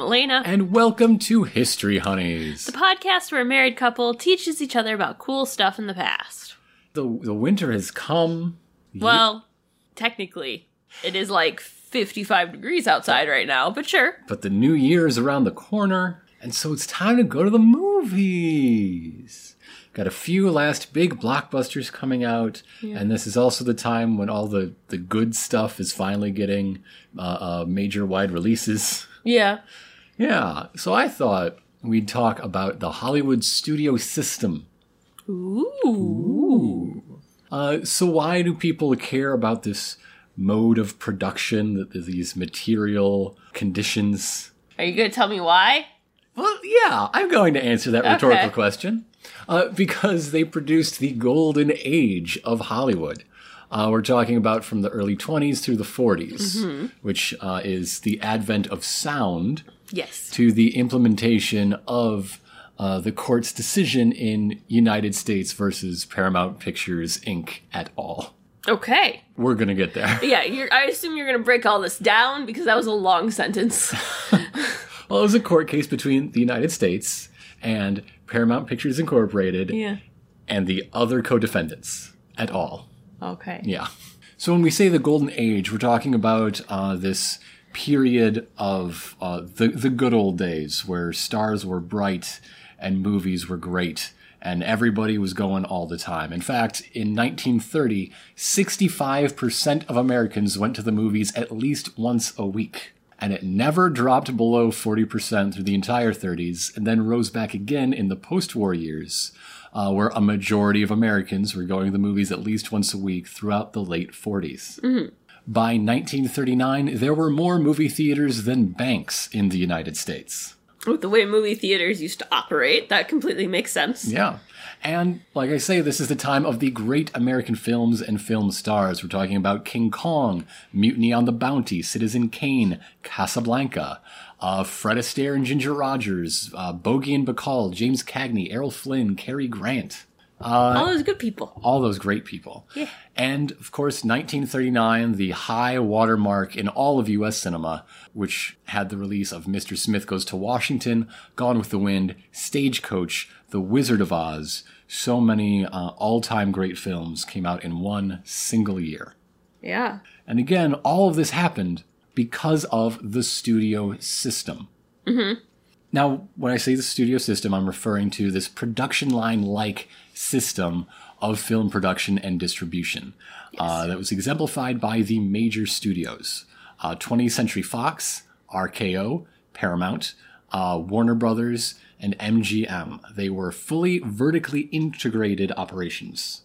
Elena. And welcome to History Honeys. The podcast where a married couple teaches each other about cool stuff in the past. The, the winter has come. Well, technically, it is like 55 degrees outside right now, but sure. But the new year is around the corner, and so it's time to go to the movies. Got a few last big blockbusters coming out, and this is also the time when all the, the good stuff is finally getting uh, uh, major wide releases. Yeah. Yeah, so I thought we'd talk about the Hollywood studio system. Ooh. Uh, so why do people care about this mode of production, these material conditions? Are you going to tell me why? Well, yeah, I'm going to answer that rhetorical Okay. question. Uh, because they produced the golden age of Hollywood. Uh, we're talking about from the early 20s through the 40s, which uh, is the advent of sound Yes. to the implementation of uh, the court's decision in United States versus Paramount Pictures Inc. at all. Okay. We're going to get there. Yeah, you're, I assume you're going to break all this down because that was a long sentence. Well, it was a court case between the United States and Paramount Pictures Incorporated yeah. and the other co-defendants at all. Okay. Yeah. So when we say the golden age, we're talking about uh, this period of uh, the the good old days where stars were bright and movies were great and everybody was going all the time. In fact, in 1930, 65% of Americans went to the movies at least once a week. And it never dropped below 40% through the entire 30s, and then rose back again in the post war years, uh, where a majority of Americans were going to the movies at least once a week throughout the late 40s. By 1939, there were more movie theaters than banks in the United States. With the way movie theaters used to operate, that completely makes sense. Yeah. And like I say, this is the time of the great American films and film stars. We're talking about King Kong, Mutiny on the Bounty, Citizen Kane, Casablanca, uh, Fred Astaire and Ginger Rogers, uh, Bogey and Bacall, James Cagney, Errol Flynn, Cary Grant. All those good people. all those great people. Yeah. And of course, 1939, the high watermark in all of U.S. cinema, which had the release of Mr. Smith Goes to Washington, Gone with the Wind, Stagecoach, The Wizard of Oz. So many uh, all-time great films came out in one single year. Yeah. And again, all of this happened because of the studio system. Now, when I say the studio system, I'm referring to this production line like system of film production and distribution uh, that was exemplified by the major studios uh, 20th Century Fox, RKO, Paramount, uh, Warner Brothers, and MGM. They were fully vertically integrated operations.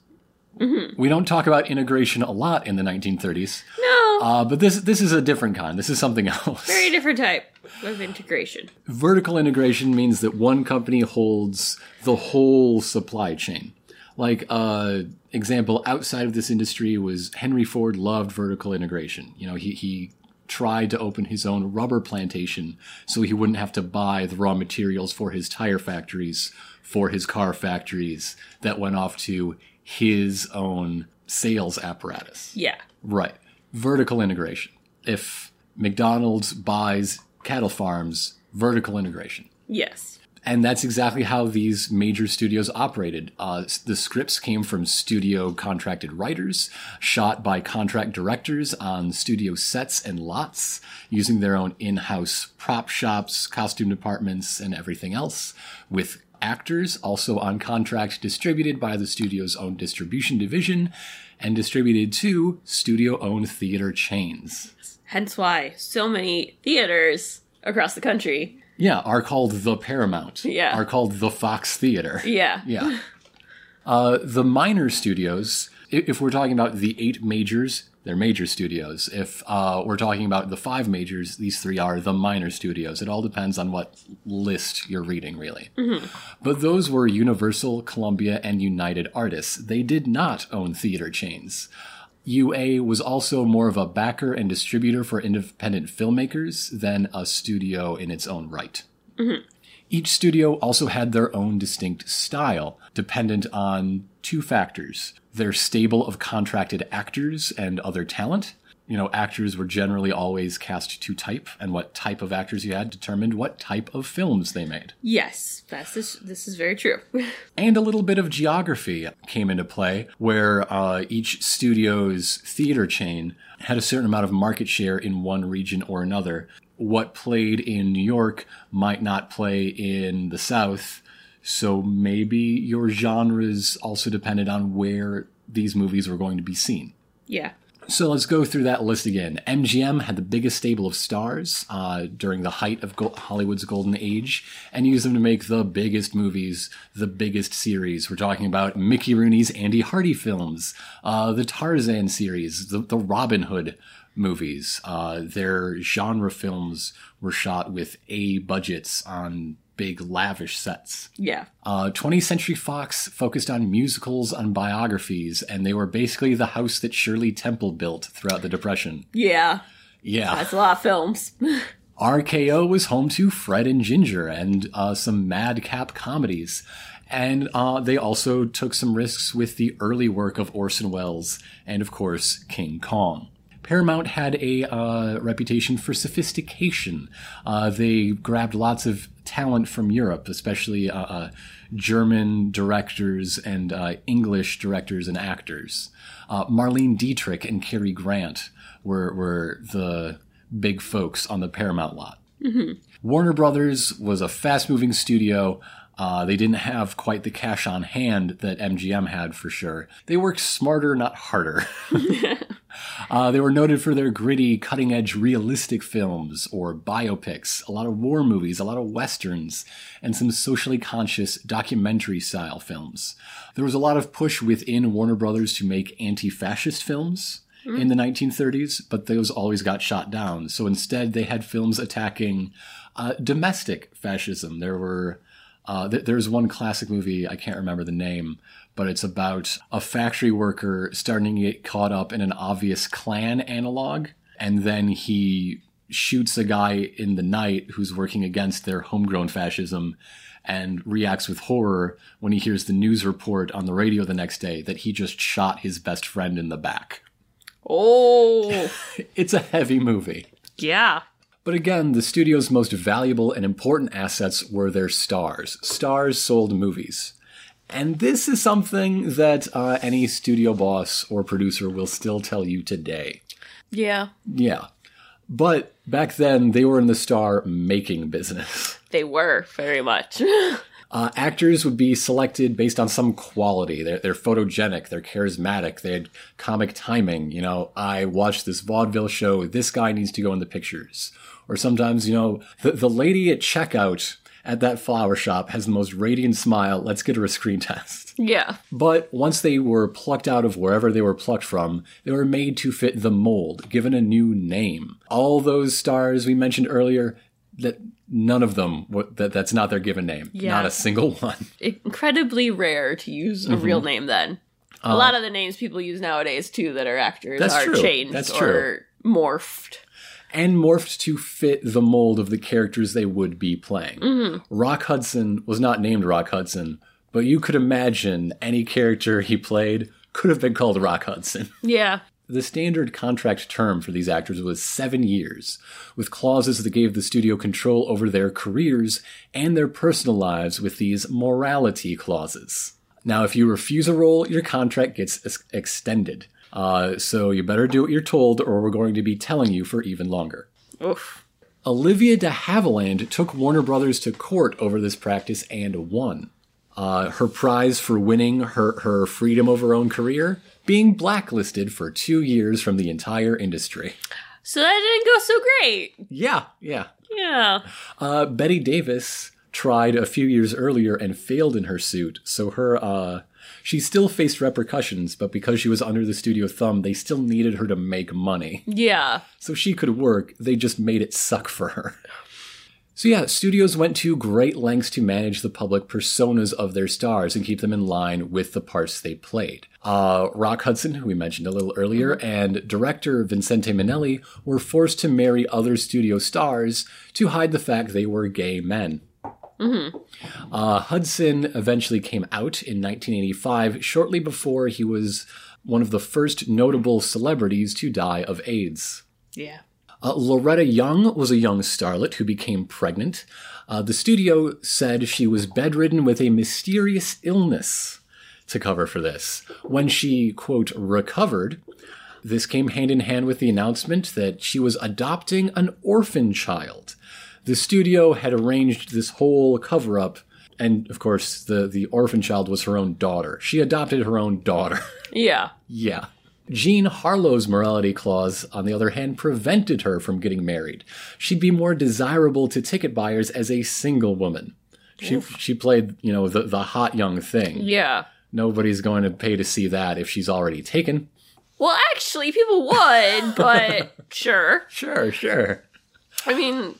We don't talk about integration a lot in the 1930s, No. Uh, but this this is a different kind. This is something else. Very different type of integration. Vertical integration means that one company holds the whole supply chain. Like, uh, example outside of this industry was Henry Ford loved vertical integration. You know, he, he tried to open his own rubber plantation so he wouldn't have to buy the raw materials for his tire factories, for his car factories that went off to his own sales apparatus. Yeah. Right. Vertical integration. If McDonald's buys cattle farms, vertical integration. Yes. And that's exactly how these major studios operated. Uh, the scripts came from studio contracted writers, shot by contract directors on studio sets and lots, using their own in-house prop shops, costume departments, and everything else, with actors also on contract distributed by the studio's own distribution division and distributed to studio-owned theater chains. Hence why so many theaters across the country. Yeah, are called the Paramount. Yeah. Are called the Fox Theater. Yeah. Yeah. Uh, the minor studios, if we're talking about the eight majors, they're major studios. If uh, we're talking about the five majors, these three are the minor studios. It all depends on what list you're reading, really. But those were Universal, Columbia, and United Artists. They did not own theater chains. UA was also more of a backer and distributor for independent filmmakers than a studio in its own right. Each studio also had their own distinct style, dependent on two factors their stable of contracted actors and other talent, you know, actors were generally always cast to type, and what type of actors you had determined what type of films they made. Yes, that's this. This is very true. And a little bit of geography came into play, where uh, each studio's theater chain had a certain amount of market share in one region or another. What played in New York might not play in the South, so maybe your genres also depended on where these movies were going to be seen. yeah. So let's go through that list again. MGM had the biggest stable of stars uh, during the height of Go- Hollywood's golden age and used them to make the biggest movies, the biggest series. We're talking about Mickey Rooney's Andy Hardy films, uh, the Tarzan series, the, the Robin Hood movies. Uh, their genre films were shot with A budgets on big, lavish sets. Yeah. Uh, 20th Century Fox focused on musicals and biographies, and they were basically the house that Shirley Temple built throughout the Depression. Yeah. Yeah. That's a lot of films. RKO was home to Fred and Ginger and uh, some madcap comedies. And uh, they also took some risks with the early work of Orson Welles and, of course, King Kong. Paramount had a uh, reputation for sophistication. Uh, they grabbed lots of talent from Europe, especially uh, uh, German directors and uh, English directors and actors. Uh, Marlene Dietrich and Cary Grant were, were the big folks on the Paramount lot. Warner Brothers was a fast moving studio. Uh, they didn't have quite the cash on hand that MGM had for sure. They worked smarter, not harder. uh, they were noted for their gritty, cutting edge, realistic films or biopics, a lot of war movies, a lot of westerns, and some socially conscious documentary style films. There was a lot of push within Warner Brothers to make anti fascist films in the 1930s, but those always got shot down. So instead, they had films attacking uh, domestic fascism. There were uh, th- there's one classic movie I can't remember the name, but it's about a factory worker starting to get caught up in an obvious Klan analog, and then he shoots a guy in the night who's working against their homegrown fascism and reacts with horror when he hears the news report on the radio the next day that he just shot his best friend in the back. Oh. It's a heavy movie. yeah. But again, the studio's most valuable and important assets were their stars. Stars sold movies. And this is something that uh, any studio boss or producer will still tell you today. Yeah. Yeah. But back then, they were in the star making business. They were very much. Uh, actors would be selected based on some quality. They're, they're photogenic, they're charismatic, they had comic timing. You know, I watched this vaudeville show, this guy needs to go in the pictures. Or sometimes, you know, the, the lady at checkout at that flower shop has the most radiant smile, let's get her a screen test. yeah. But once they were plucked out of wherever they were plucked from, they were made to fit the mold, given a new name. All those stars we mentioned earlier, that none of them that that's not their given name. Yeah. Not a single one. Incredibly rare to use a Mm-hmm. real name then. a lot of the names people use nowadays too that are actors Uh, are true. changed That's or morphed. And morphed to fit the mold of the characters they would be playing. Mm-hmm. Rock Hudson was not named Rock Hudson, but you could imagine any character he played could have been called Rock Hudson. Yeah. The standard contract term for these actors was seven years, with clauses that gave the studio control over their careers and their personal lives with these morality clauses. Now, if you refuse a role, your contract gets ex- extended. Uh, so you better do what you're told, or we're going to be telling you for even longer. Oof. Olivia de Havilland took Warner Brothers to court over this practice and won. Uh, her prize for winning her, her freedom of her own career? Being blacklisted for two years from the entire industry. So that didn't go so great. Yeah, yeah. Yeah. Uh, Bette Davis tried a few years earlier and failed in her suit, so her, uh, she still faced repercussions, but because she was under the studio thumb, they still needed her to make money. Yeah. so she could work. They just made it suck for her. So yeah, studios went to great lengths to manage the public personas of their stars and keep them in line with the parts they played. Uh, Rock Hudson, who we mentioned a little earlier, and director Vincente Minnelli were forced to marry other studio stars to hide the fact they were gay men. Uh, Hudson eventually came out in 1985, shortly before he was one of the first notable celebrities to die of AIDS. Yeah. Uh, Loretta Young was a young starlet who became pregnant. Uh, the studio said she was bedridden with a mysterious illness to cover for this. When she, quote, recovered, this came hand in hand with the announcement that she was adopting an orphan child. The studio had arranged this whole cover up, and of course, the, the orphan child was her own daughter. She adopted her own daughter. Yeah. yeah. Jean Harlow's morality clause, on the other hand, prevented her from getting married. She'd be more desirable to ticket buyers as a single woman. She, she played, you know, the, the hot young thing. Yeah. Nobody's going to pay to see that if she's already taken. Well, actually, people would, but sure. Sure, sure. I mean,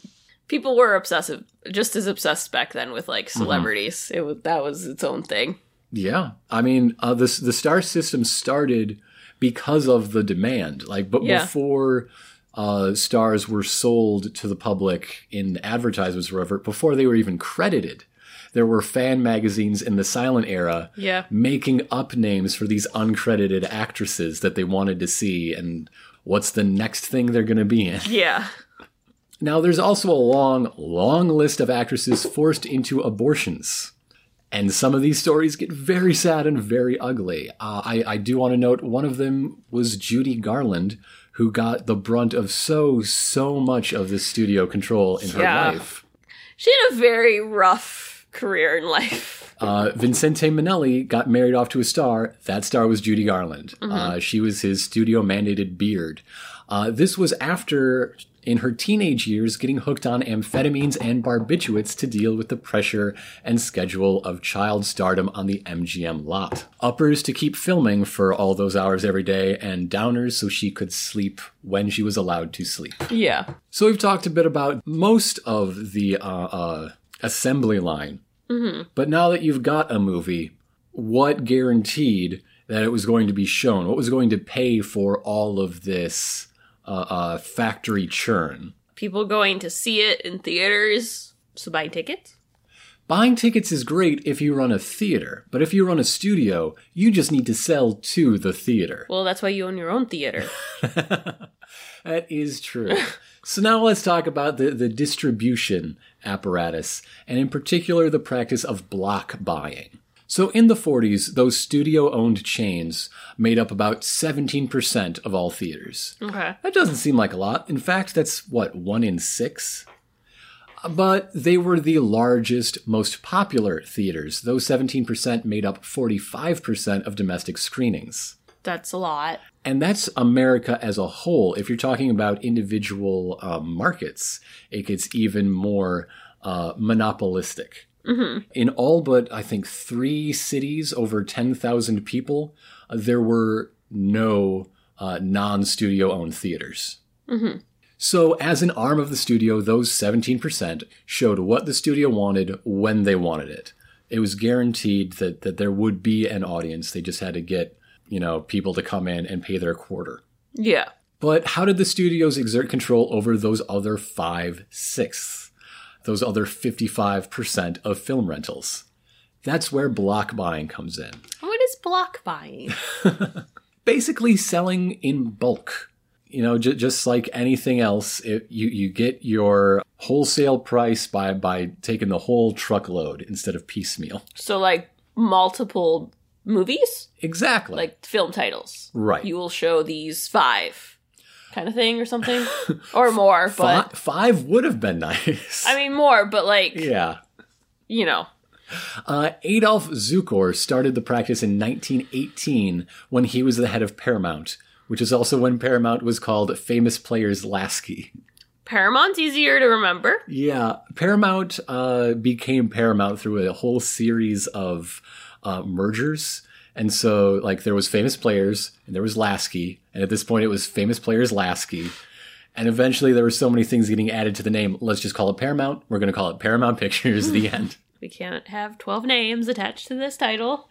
people were obsessive, just as obsessed back then with like celebrities. It was that was its own thing. Yeah, I mean, uh, this the star system started because of the demand. Like, but Yeah. before uh, stars were sold to the public in advertisements, or whatever, before they were even credited, there were fan magazines in the silent era Yeah. making up names for these uncredited actresses that they wanted to see, and what's the next thing they're going to be in. Yeah. Now, there's also a long, long list of actresses forced into abortions. And some of these stories get very sad and very ugly. Uh, I, I do want to note one of them was Judy Garland, who got the brunt of so, so much of this studio control in her Yeah. life. She had a very rough career in life. Uh, Vincente Minnelli got married off to a star. That star was Judy Garland. Uh, she was his studio mandated beard. Uh, this was after, in her teenage years, getting hooked on amphetamines and barbiturates to deal with the pressure and schedule of child stardom on the MGM lot. Uppers to keep filming for all those hours every day, and downers so she could sleep when she was allowed to sleep. Yeah. So we've talked a bit about most of the uh, uh, assembly line. But now that you've got a movie, what guaranteed that it was going to be shown? What was going to pay for all of this uh, uh, factory churn? People going to see it in theaters, so buying tickets. Buying tickets is great if you run a theater, but if you run a studio, you just need to sell to the theater. Well, that's why you own your own theater. That is true. so now let's talk about the, the distribution apparatus, and in particular the practice of block buying. So in the 40s, those studio owned chains made up about 17% of all theaters. Okay. That doesn't seem like a lot. In fact, that's what, one in six? But they were the largest, most popular theaters. Those 17% made up 45% of domestic screenings. That's a lot. And that's America as a whole. If you're talking about individual uh, markets, it gets even more uh, monopolistic. In all but, I think, three cities over 10,000 people, uh, there were no uh, non studio owned theaters. So, as an arm of the studio, those 17% showed what the studio wanted when they wanted it. It was guaranteed that, that there would be an audience. They just had to get, you know, people to come in and pay their quarter. Yeah. But how did the studios exert control over those other five sixths? Those other 55% of film rentals? That's where block buying comes in. What is block buying? basically selling in bulk. You know, j- just like anything else, it, you you get your wholesale price by by taking the whole truckload instead of piecemeal. so, like, multiple movies? Exactly. Like film titles. Right. You will show these five kind of thing or something? or more, but. five would have been nice. I mean, more, but like, yeah. you know. Uh, Adolf Zukor started the practice in 1918 when he was the head of Paramount, which is also when Paramount was called Famous Players Lasky. Paramount's easier to remember. Yeah, Paramount uh, became Paramount through a whole series of uh, mergers. And so, like, there was Famous Players, and there was Lasky, and at this point, it was Famous Players Lasky. And eventually, there were so many things getting added to the name. Let's just call it Paramount. We're going to call it Paramount Pictures. the end. We can't have 12 names attached to this title.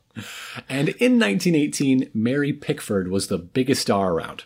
And in 1918, Mary Pickford was the biggest star around.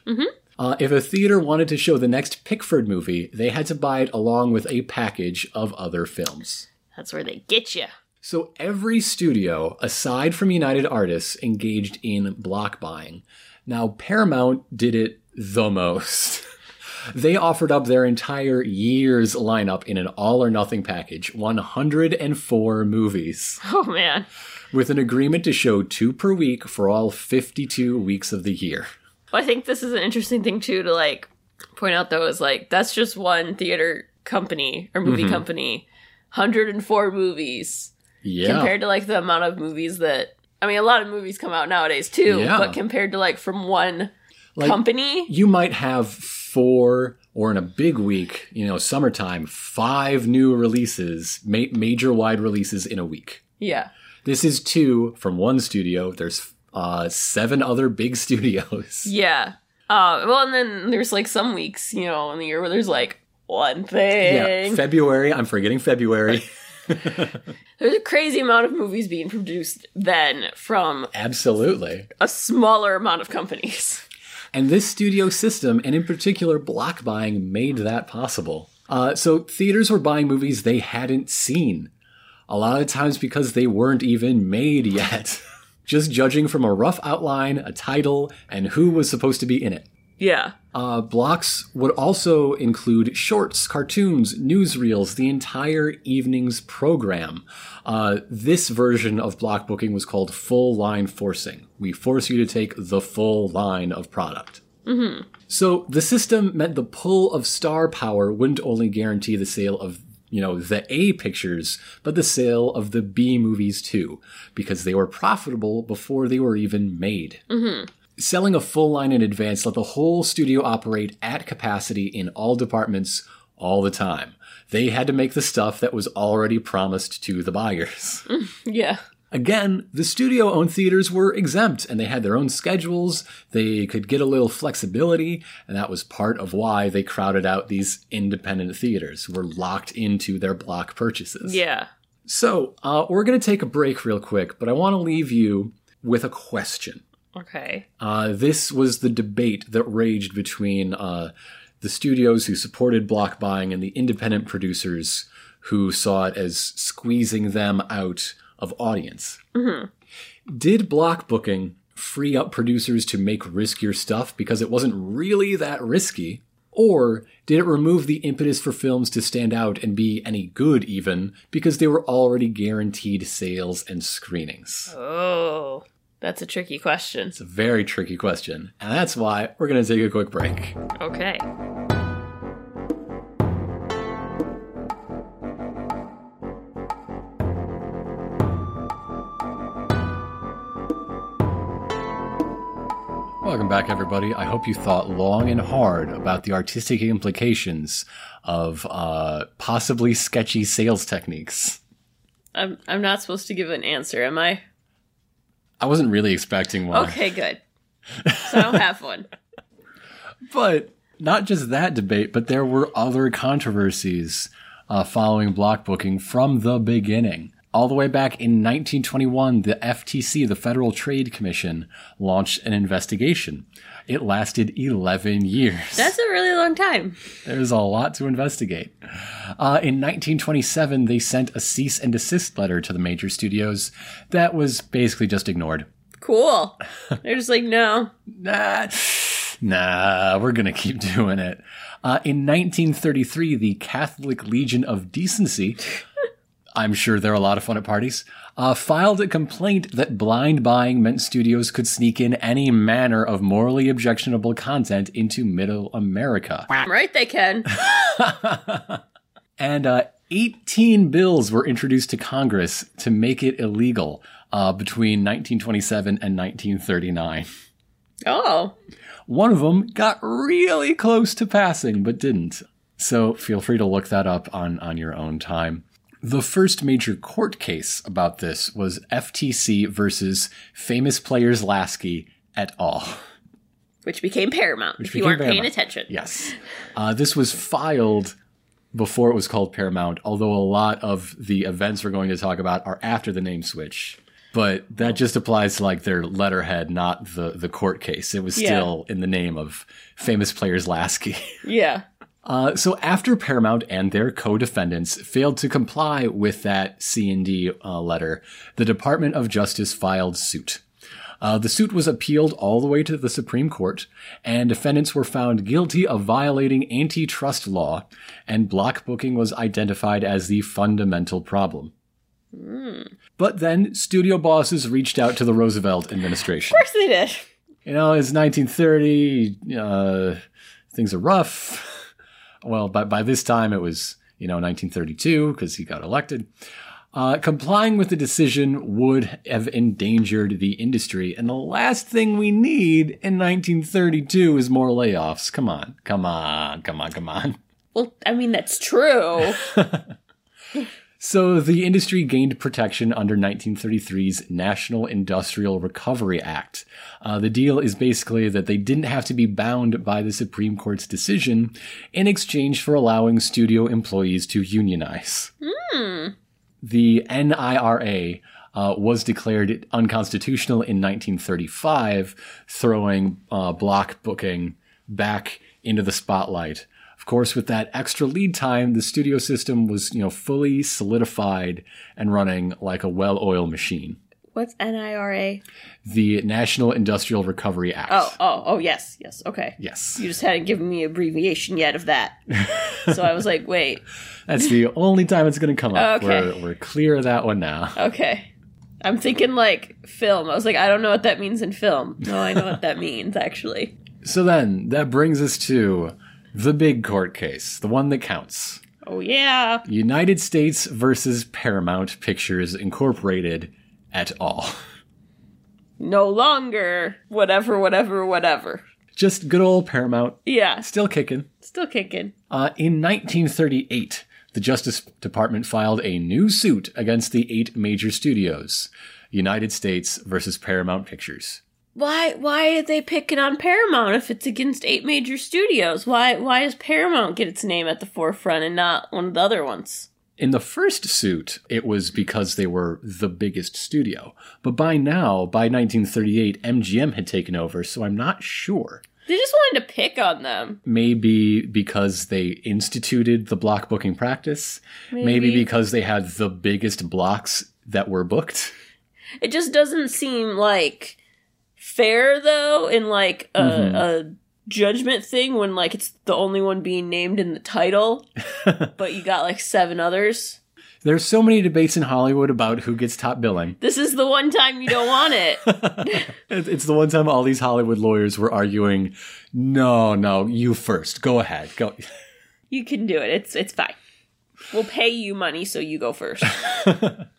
Uh, if a theater wanted to show the next Pickford movie, they had to buy it along with a package of other films. That's where they get you. So every studio, aside from United Artists, engaged in block buying. Now, Paramount did it the most. they offered up their entire year's lineup in an all or nothing package 104 movies, Oh man. with an agreement to show two per week for all 52 weeks of the year. Well, I think this is an interesting thing too to like point out though is like that's just one theater company or movie mm-hmm. company. 104 movies Yeah. compared to like the amount of movies that I mean a lot of movies come out nowadays too, Yeah. but compared to like from one Like- company, you might have four or in a big week, you know, summertime, five new releases, ma- major wide releases in a week. yeah. This is two from one studio. There's uh, seven other big studios. Yeah. Uh, well, and then there's like some weeks, you know, in the year where there's like one thing. Yeah, February. I'm forgetting February. There's a crazy amount of movies being produced then from Absolutely. a smaller amount of companies. And this studio system, and in particular block buying, made that possible. Uh, so theaters were buying movies they hadn't seen. A lot of times because they weren't even made yet. Just judging from a rough outline, a title, and who was supposed to be in it. Yeah. Uh, blocks would also include shorts, cartoons, newsreels, the entire evening's program. Uh, this version of block booking was called full line forcing. We force you to take the full line of product. So the system meant the pull of star power wouldn't only guarantee the sale of you know the A pictures, but the sale of the B movies too, because they were profitable before they were even made. Selling a full line in advance let the whole studio operate at capacity in all departments all the time. They had to make the stuff that was already promised to the buyers. Yeah. Again, the studio owned theaters were exempt and they had their own schedules. They could get a little flexibility, and that was part of why they crowded out these independent theaters who were locked into their block purchases. Yeah. So, uh, we're going to take a break real quick, but I want to leave you with a question. Okay. Uh, this was the debate that raged between uh, the studios who supported block buying and the independent producers who saw it as squeezing them out of audience. Did block booking free up producers to make riskier stuff because it wasn't really that risky? Or did it remove the impetus for films to stand out and be any good even because they were already guaranteed sales and screenings? Oh, that's a tricky question. It's a very tricky question, and that's why we're going to take a quick break. Okay. Welcome back, everybody. I hope you thought long and hard about the artistic implications of uh, possibly sketchy sales techniques. I'm I'm not supposed to give an answer, am I? I wasn't really expecting one. Okay, good. So I don't have one. But not just that debate, but there were other controversies uh, following block booking from the beginning. All the way back in 1921, the FTC, the Federal Trade Commission, launched an investigation. It lasted 11 years. That's a really long time. There's a lot to investigate. Uh, in 1927, they sent a cease and desist letter to the major studios that was basically just ignored. Cool. They're just like, no. Nah, nah, we're gonna keep doing it. Uh, in 1933, the Catholic Legion of Decency, I'm sure they're a lot of fun at parties, uh, filed a complaint that blind buying meant studios could sneak in any manner of morally objectionable content into middle America. Right, they can. And uh, 18 bills were introduced to Congress to make it illegal uh, between 1927 and 1939. Oh. One of them got really close to passing, but didn't. So feel free to look that up on, on your own time. The first major court case about this was FTC versus Famous Players Lasky et al. Which became Paramount. if you weren't paying attention. Yes. Uh, this was filed before it was called Paramount, although a lot of the events we're going to talk about are after the name switch. But that just applies to like their letterhead, not the, the court case. It was Yeah. still in the name of Famous Players Lasky. Yeah. Uh, so after Paramount and their co-defendants failed to comply with that C&D uh, letter, the Department of Justice filed suit. Uh, the suit was appealed all the way to the Supreme Court, and defendants were found guilty of violating antitrust law, and block booking was identified as the fundamental problem. But then studio bosses reached out to the Roosevelt administration. Of course they did. You know, it's 1930, uh, things are rough. Well, by, by this time it was, you know, 1932 because he got elected. Uh, complying with the decision would have endangered the industry. And the last thing we need in 1932 is more layoffs. Come on, come on, come on, come on. Well, I mean, that's true. So the industry gained protection under 1933's National Industrial Recovery Act. Uh, the deal is basically that they didn't have to be bound by the Supreme Court's decision in exchange for allowing studio employees to unionize. The NIRA uh, was declared unconstitutional in 1935, throwing uh, block booking back into the spotlight. Of course, with that extra lead time, the studio system was, you know, fully solidified and running like a well-oiled machine. What's NIRA? The National Industrial Recovery Act. Oh, oh, oh, yes, yes. Okay. Yes. You just hadn't given me abbreviation yet of that. so I was like, wait, That's the only time it's going to come up. Okay. We're, we're clear of that one now. okay. I'm thinking like film. I was like, I don't know what that means in film. No, I know what that means actually. So then, that brings us to the big court case, the one that counts. Oh yeah. United States versus Paramount Pictures Incorporated et al. No longer whatever, whatever, whatever. Just good old Paramount, Yeah, still kicking. still kicking. Uh, in 1938, the Justice Department filed a new suit against the eight major studios United States versus Paramount Pictures. Why why are they picking on Paramount if it's against eight major studios? Why why does Paramount get its name at the forefront and not one of the other ones? In the first suit, it was because they were the biggest studio. But by now, by 1938, MGM had taken over, so I'm not sure. They just wanted to pick on them. Maybe because they instituted the block booking practice. Maybe, Maybe. because they had the biggest blocks that were booked. It just doesn't seem like fair though in like a, mm-hmm. a judgment thing when like it's the only one being named in the title, but you got like seven others. There's so many debates in Hollywood about who gets top billing. This is the one time you don't want it. It- It's the one time all these Hollywood lawyers were arguing, no, no, you first. Go ahead. Go. you can do it. It's it's fine. We'll pay you money so you go first.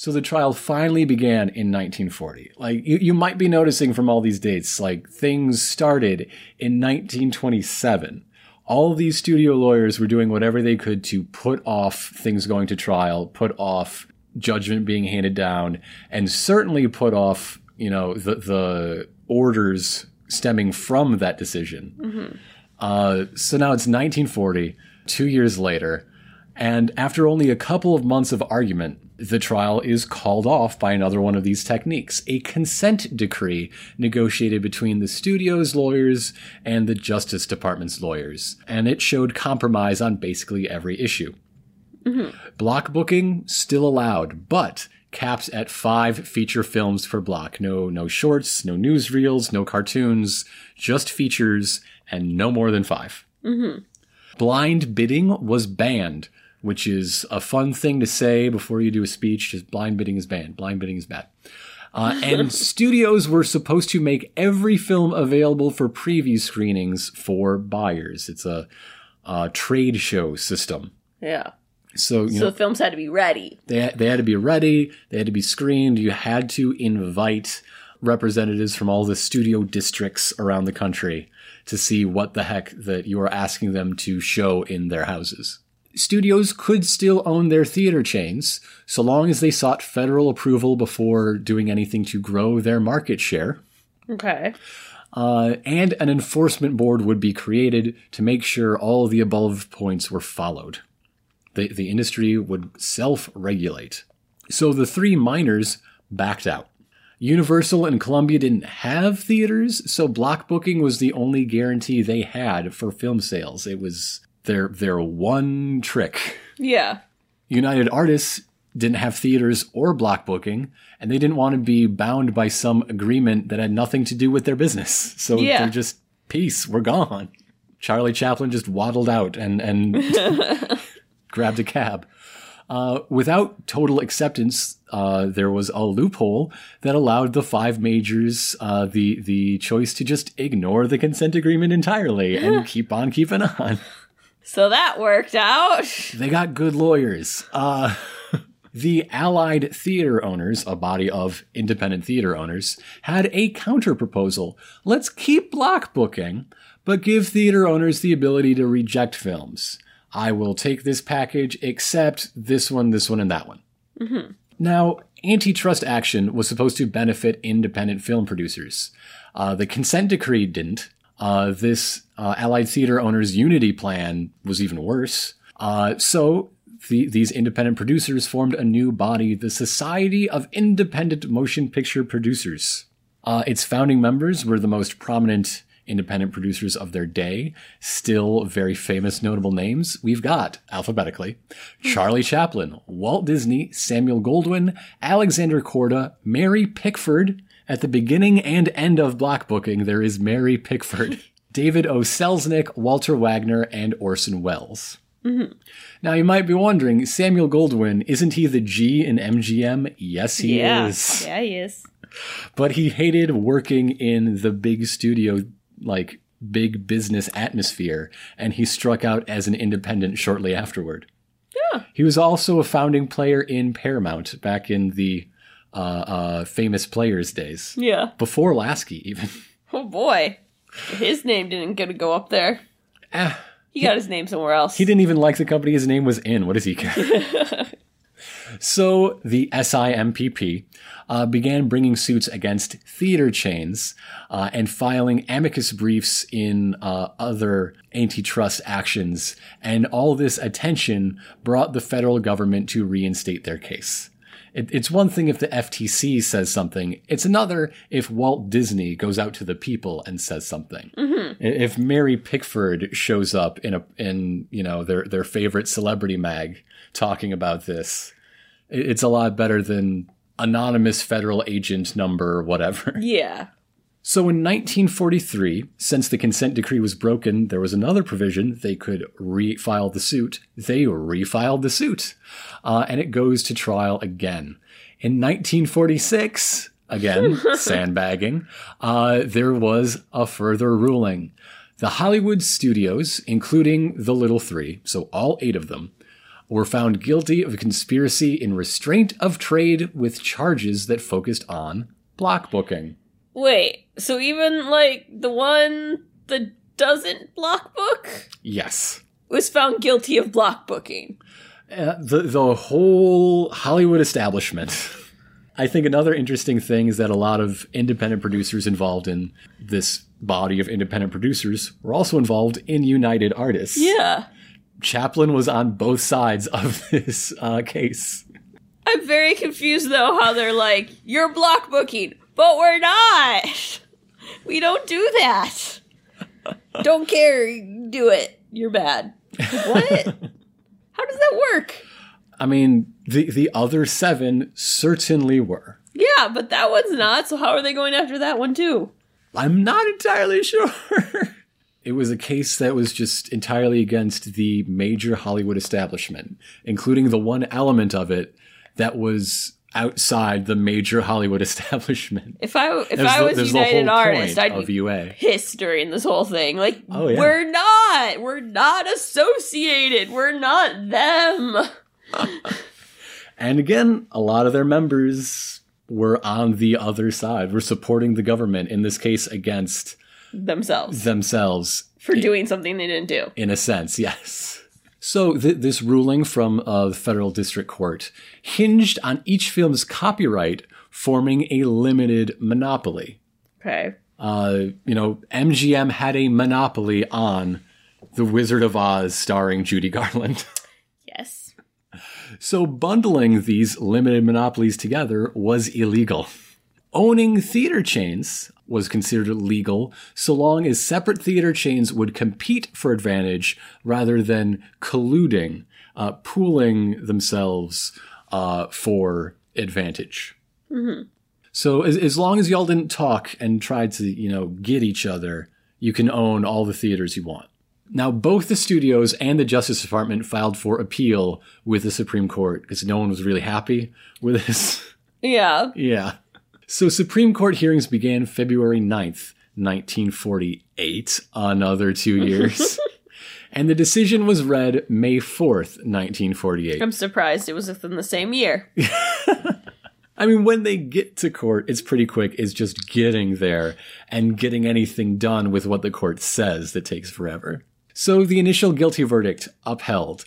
So the trial finally began in 1940. Like you, you might be noticing from all these dates, like things started in 1927. All these studio lawyers were doing whatever they could to put off things going to trial, put off judgment being handed down, and certainly put off, you know, the the orders stemming from that decision. Uh, so now it's 1940, two years later, and after only a couple of months of argument, the trial is called off by another one of these techniques a consent decree negotiated between the studio's lawyers and the Justice Department's lawyers. And it showed compromise on basically every issue. Mm-hmm. Block booking still allowed, but caps at five feature films per block. No, no shorts, no newsreels, no cartoons, just features, and no more than 5 mm-hmm. Blind bidding was banned, which is a fun thing to say before you do a speech. Just blind bidding is banned. Blind bidding is bad. Uh, and studios were supposed to make every film available for preview screenings for buyers. It's a, a trade show system. yeah. So you So know films had to be ready. they they had to be ready. They had to be screened. You had to invite representatives from all the studio districts around the country to see what the heck that you are asking them to show in their houses. Studios could still own their theater chains so long as they sought federal approval before doing anything to grow their market share. Okay. Uh, and an enforcement board would be created to make sure all the above points were followed. The, the industry would self regulate. So the three minors backed out. Universal and Columbia didn't have theaters, so block booking was the only guarantee they had for film sales. It was their their one trick. Yeah. United Artists didn't have theaters or block booking, and they didn't want to be bound by some agreement that had nothing to do with their business. So Yeah. they're just peace, we're gone. Charlie Chaplin just waddled out and and grabbed a cab. Uh, without total acceptance, uh, there was a loophole that allowed the five majors uh, the the choice to just ignore the consent agreement entirely and keep on keeping on. So that worked out. They got good lawyers. Uh, the Allied Theater Owners, a body of independent theater owners, had a counter proposal. Let's keep block booking, but give theater owners the ability to reject films. I will take this package except this one, this one, and that one. Now, antitrust action was supposed to benefit independent film producers. Uh, the consent decree didn't. Uh, this uh, Allied Theater Owners Unity Plan was even worse. Uh, so the, these independent producers formed a new body, the Society of Independent Motion Picture Producers. Uh, its founding members were the most prominent independent producers of their day, still very famous, notable names. We've got, alphabetically, Charlie Chaplin, Walt Disney, Samuel Goldwyn, Alexander Korda, Mary Pickford. At the beginning and end of block booking, there is Mary Pickford, David O. Selznick, Walter Wanger, and Orson Welles. Mm-hmm. Now you might be wondering, Samuel Goldwyn, isn't he the G in MGM? Yes, he yeah. is Yeah, he is. but he hated working in the big studio, like big business atmosphere, and he struck out as an independent shortly afterward. Yeah. He was also a founding player in Paramount back in the uh, uh, famous players days, Yeah. before Lasky even. Oh boy. His name didn't get to go up there. Ah, He got his name somewhere else. he didn't even like the company his name was in. What does he care? so the SIMPP uh, began bringing suits against theater chains uh, and filing amicus briefs in uh, other antitrust actions. And all this attention brought the federal government to reinstate their case. It, it's one thing if the FTC says something. It's another if Walt Disney goes out to the people and says something. Mm-hmm. I- If Mary Pickford shows up in a in you know their their favorite celebrity mag talking about this, it- it's a lot better than anonymous federal agent number whatever. Yeah. So in 1943, since the consent decree was broken, there was another provision they could refile the suit. They refiled the suit, uh, and it goes to trial again. In 1946, again, sandbagging, uh, there was a further ruling. The Hollywood studios, including the Little Three, so all eight of them, were found guilty of conspiracy in restraint of trade with charges that focused on block booking. Wait, so even like the one that doesn't block book Yes. was found guilty of block booking. Uh, the the whole Hollywood establishment. I think another interesting thing is that a lot of independent producers involved in this body of independent producers were also involved in United Artists. Yeah. Chaplin was on both sides of this uh, case. I'm very confused though how they're like, you're block booking, but we're not. We don't do that. Don't care, do it. You're bad. What? how does that work? I mean, the the other seven certainly were. Yeah, but that one's not, so how are they going after that one too? I'm not entirely sure. it was a case that was just entirely against the major Hollywood establishment, including the one element of it that was outside the major Hollywood establishment. If I if There's I was the United whole Artist, I'd of be UA. pissed during this whole thing. Like, Oh, yeah. we're not. We're not associated. We're not them. And again, a lot of their members were on the other side, were supporting the government, in this case against Themselves themselves for doing something they didn't do. in a sense, yes. So th- this ruling from uh, the federal district court hinged on each film's copyright forming a limited monopoly. Okay. Uh, you know, MGM had a monopoly on The Wizard of Oz starring Judy Garland. Yes. So bundling these limited monopolies together was illegal. Owning theater chains was considered legal so long as separate theater chains would compete for advantage rather than colluding, uh, pooling themselves uh, for advantage. So as, as long as y'all didn't talk and tried to, you know, get each other, you can own all the theaters you want. Now, both the studios and the Justice Department filed for appeal with the Supreme Court because no one was really happy with this. Yeah. yeah. So Supreme Court hearings began February 9th, 1948, another two years. and the decision was read May 4th, 1948. I'm surprised it was within the same year. I mean, when they get to court, it's pretty quick. It's just getting there and getting anything done with what the court says that takes forever. So the initial guilty verdict upheld.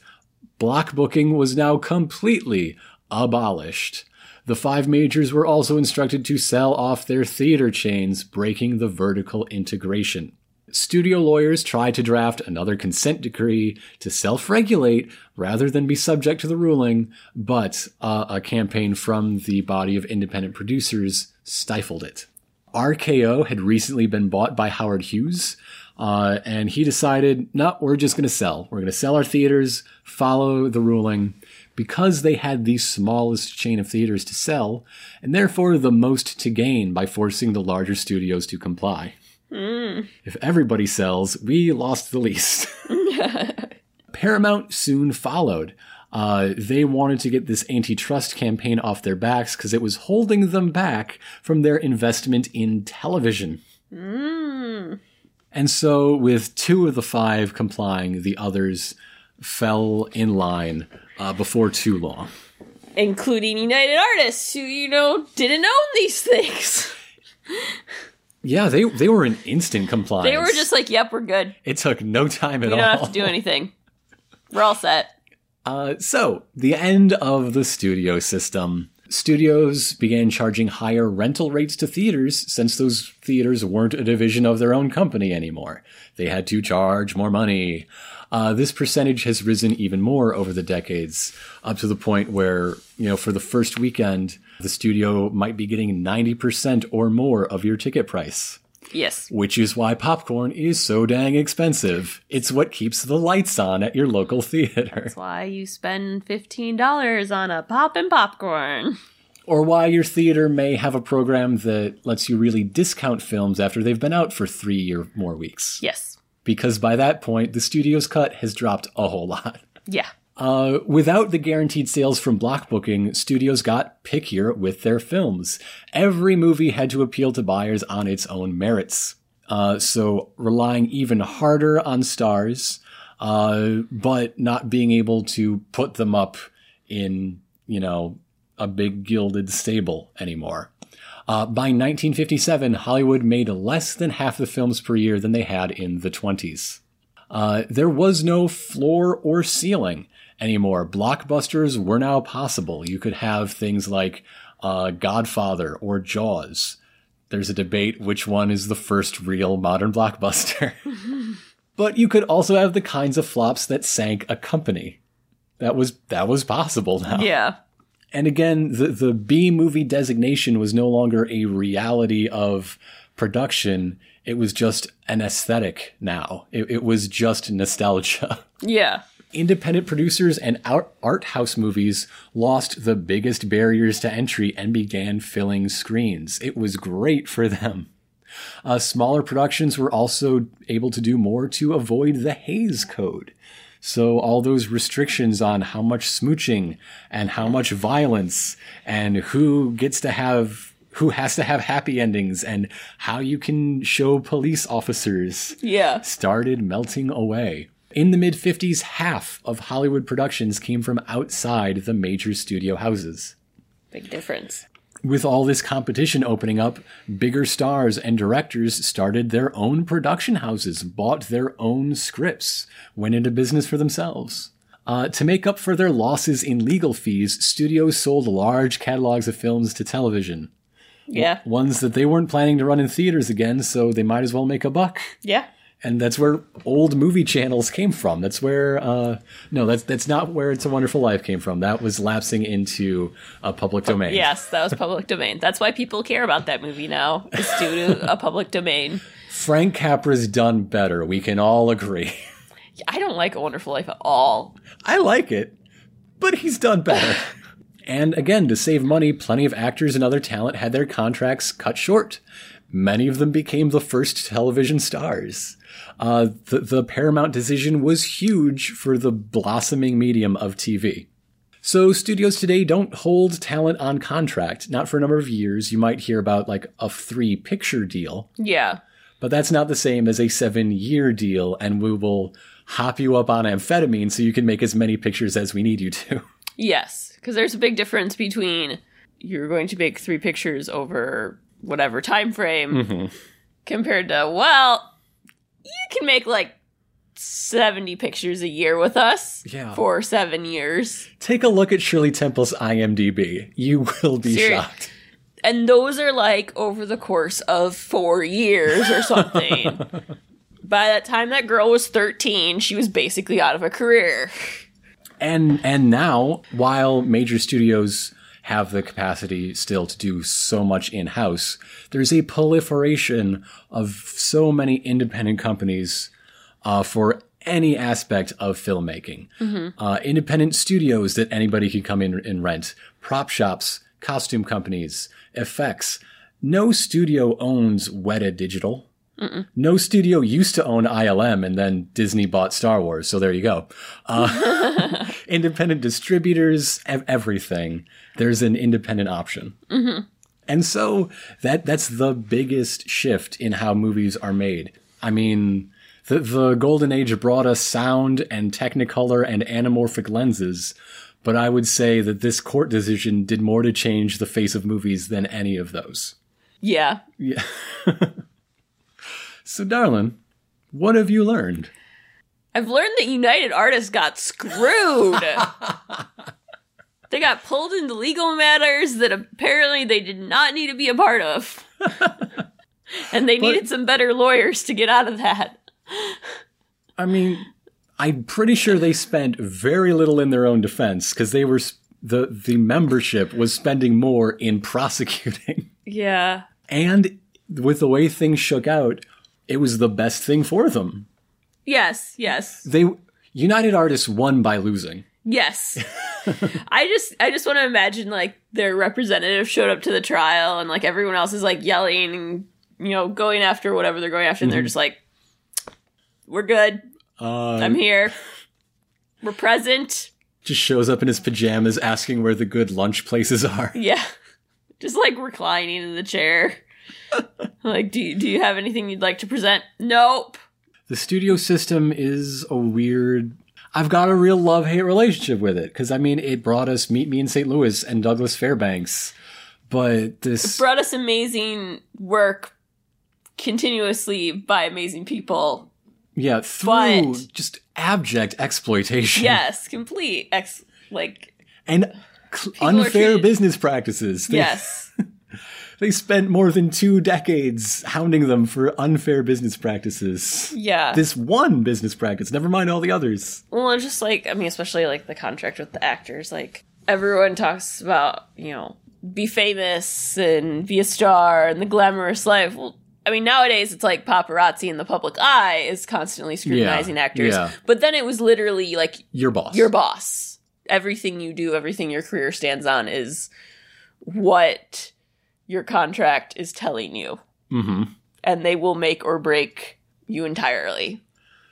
Block booking was now completely abolished. The five majors were also instructed to sell off their theater chains, breaking the vertical integration. Studio lawyers tried to draft another consent decree to self regulate rather than be subject to the ruling, but uh, a campaign from the body of independent producers stifled it. RKO had recently been bought by Howard Hughes, uh, and he decided, no, we're just going to sell. We're going to sell our theaters, follow the ruling, because they had the smallest chain of theaters to sell, and therefore the most to gain by forcing the larger studios to comply. If everybody sells, we lost the least. Paramount soon followed. Uh, they wanted to get this antitrust campaign off their backs because it was holding them back from their investment in television. And so, with two of the five complying, the others fell in line uh, before too long. Including United Artists, who, you know, didn't own these things. Yeah, they they were in instant compliance. They were just like, yep, we're good. It took no time at We all. don't have to do anything. We're all set. Uh, so, the end of the studio system. Studios began charging higher rental rates to theaters since those theaters weren't a division of their own company anymore. They had to charge more money. Uh, this percentage has risen even more over the decades, up to the point where, you know, for the first weekend, the studio might be getting 90% or more of your ticket price. Yes. Which is why popcorn is so dang expensive. It's what keeps the lights on at your local theater. That's why you spend $15 on a pop and popcorn. Or why your theater may have a program that lets you really discount films after they've been out for three or more weeks. Yes. Because by that point, the studio's cut has dropped a whole lot. Yeah. Uh, without the guaranteed sales from block booking, studios got pickier with their films. Every movie had to appeal to buyers on its own merits. Uh, so relying even harder on stars, uh, but not being able to put them up in, you know, a big gilded stable anymore. Uh, by 1957, Hollywood made less than half the films per year than they had in the 20s. Uh, there was no floor or ceiling anymore. Blockbusters were now possible. You could have things like uh, Godfather or Jaws. There's a debate which one is the first real modern blockbuster. but you could also have the kinds of flops that sank a company. That was that was possible now. Yeah. And again, the, the B movie designation was no longer a reality of production. It was just an aesthetic now. It, it was just nostalgia. Yeah. Independent producers and art, house movies lost the biggest barriers to entry and began filling screens. It was great for them. Uh, smaller productions were also able to do more to avoid the Hays Code. So all those restrictions on how much smooching and how much violence and who gets to have who has to have happy endings and how you can show police officers Yeah. started melting away. In the mid 50s, half of Hollywood productions came from outside the major studio houses. Big difference. With all this competition opening up, bigger stars and directors started their own production houses, bought their own scripts, went into business for themselves. Uh, to make up for their losses in legal fees, studios sold large catalogs of films to television. Yeah. Ones that they weren't planning to run in theaters again, so they might as well make a buck. Yeah. And that's where old movie channels came from. That's where, uh, no, that's that's not where It's a Wonderful Life came from. That was lapsing into a public domain. Yes, that was public domain. That's why people care about that movie now. It's due to a public domain. Frank Capra's done better. We can all agree. I don't like A Wonderful Life at all. I like it, but he's done better. And again, to save money, plenty of actors and other talent had their contracts cut short. Many of them became the first television stars. Uh, the, the Paramount decision was huge for the blossoming medium of TV. So studios today don't hold talent on contract. Not for a number of years. You might hear about like a three picture deal, Yeah. but that's not the same as a seven year deal. And we will hop you up on amphetamine so you can make as many pictures as we need you to. Yes, because there's a big difference between you're going to make three pictures over whatever time frame compared to well, you can make like 70 pictures a year with us Yeah. for 7 years. Take a look at Shirley Temple's IMDb. You will be Seri- shocked. And those are like over the course of 4 years or something. By that time that girl was 13, she was basically out of a career. And and now, while major studios have the capacity still to do so much in house, there's a proliferation of so many independent companies uh, for any aspect of filmmaking. Uh, independent studios that anybody can come in and rent, prop shops, costume companies, effects. No studio owns Weta Digital. No studio used to own ILM and then Disney bought Star Wars. So there you go. Uh, independent distributors, ev- everything. There's an independent option. Mm-hmm. And so that that's the biggest shift in how movies are made. I mean, the the golden age brought us sound and technicolor and anamorphic lenses, but I would say that this court decision did more to change the face of movies than any of those. Yeah. Yeah. so, darling, what have you learned? I've learned that United Artists got screwed. they got pulled into legal matters that apparently they did not need to be a part of. and they needed some better lawyers to get out of that. I mean, I'm pretty sure they spent very little in their own defense because they were the the membership was spending more in prosecuting, Yeah. and with the way things shook out, it was the best thing for them. Yes, yes. They United Artists won by losing. Yes. I just I just want to imagine like their representative showed up to the trial and like everyone else is like yelling and you know going after whatever they're going after and they're just like we're good. Uh, I'm here. We're present. just shows up in his pajamas, asking where the good lunch places are. Yeah. Just like reclining in the chair. like do you, do you have anything you'd like to present? Nope. The studio system is a weird. I've got a real love hate relationship with it because I mean it brought us Meet Me in St. Louis and Douglas Fairbanks, but this Brought us amazing work continuously by amazing people. yeah through but- just abject exploitation Yes, complete ex like and unfair treated- business practices. Yes. they spent more than two decades hounding them for unfair business practices. Yeah. This one business practice, never mind all the others. Well, it's just like I mean, especially like the contract with the actors. Like everyone talks about, you know, be famous and be a star and the glamorous life. Well, I mean, nowadays it's like paparazzi in the public eye is constantly scrutinizing Yeah, actors. yeah. But then it was literally like Your boss. your boss. Everything you do, everything your career stands on is what your contract is telling you. hmm And they will make or break you entirely.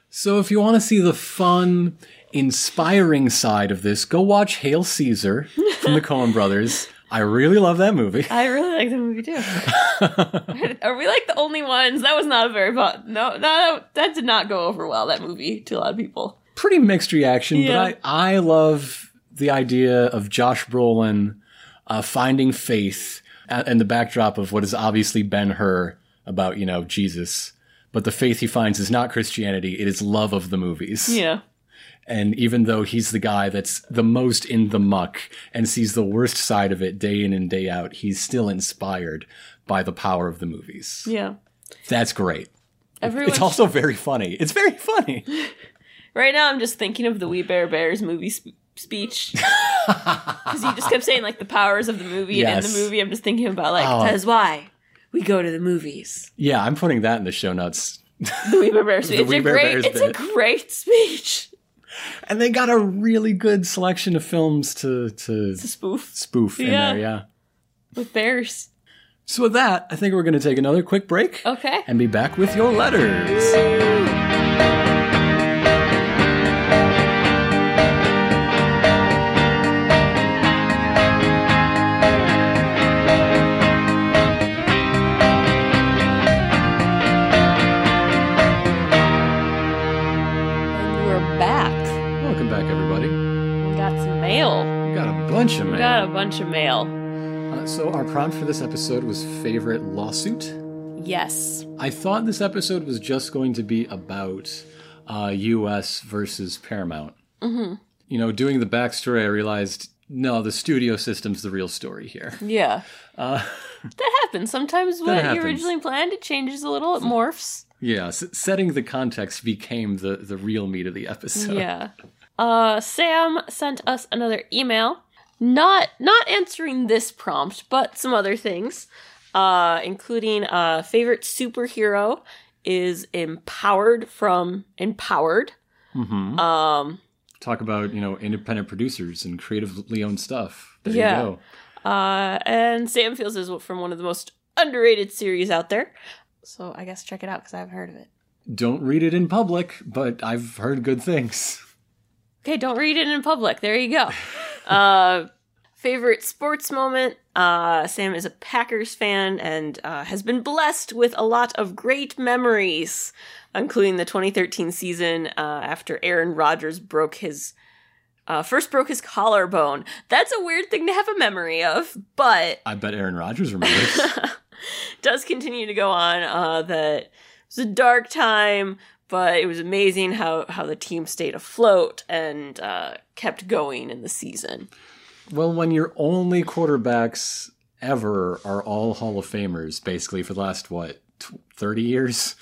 So if you want to see the fun, inspiring side of this, go watch Hail Caesar from the Coen brothers. I really love that movie. I really like the movie too. Are we like the only ones? That was not a very fun. No, no, that did not go over well. That movie to a lot of people. Pretty mixed reaction, Yeah. but I, I love the idea of Josh Brolin uh, finding faith and the backdrop of what has obviously been her about, you know, Jesus. But the faith he finds is not Christianity, it is love of the movies. Yeah, And even though he's the guy that's the most in the muck and sees the worst side of it day in and day out, he's still inspired by the power of the movies. yeah. That's great. Everyone. It's also very funny. It's very funny. right now, I'm just thinking of the We Bear Bears movie sp- speech because he just kept saying like the powers of the movie, and in the movie, I'm just thinking about like Oh. that is why we go to the movies. Yeah, I'm putting that in the show notes. The Bear Bears speech. It's a great. It's a great speech. and they got a really good selection of films to to spoof spoof in Yeah. there. Yeah. with bears. So with that, I think we're going to take another quick break Okay. and be back with your letters. Back, everybody. We got some mail. We got a bunch of mail. We got a bunch of mail. Uh, so our prompt for this episode was favorite lawsuit. Yes. I thought this episode was just going to be about uh, U.S. versus Paramount. Mm-hmm. You know, doing the backstory, I realized no, the studio system's the real story here. Yeah. Uh, That happens. Sometimes what happens. you originally planned, it changes a little, it morphs. yeah, setting the context became the the real meat of the episode. Yeah. Uh Sam sent us another email. Not not answering this prompt, but some other things. Uh including uh favorite superhero is empowered from empowered. hmm Um Talk about you know independent producers and creatively owned stuff. There Yeah. you go. uh and Sam feels is from one of the most underrated series out there. So I guess check it out cuz I haven't heard of it. Don't read it in public, but I've heard good things. Okay, don't read it in public. There you go. uh, favorite sports moment. Uh, Sam is a Packers fan and uh, has been blessed with a lot of great memories, including the 2013 season uh, after Aaron Rodgers broke his. Uh, first broke his collarbone. That's a weird thing to have a memory of, but I bet Aaron Rodgers remembers. does continue to go on uh, that it was a dark time, but it was amazing how, how the team stayed afloat and uh, kept going in the season. Well, when your only quarterbacks ever are all Hall of Famers, basically for the last what thirty years,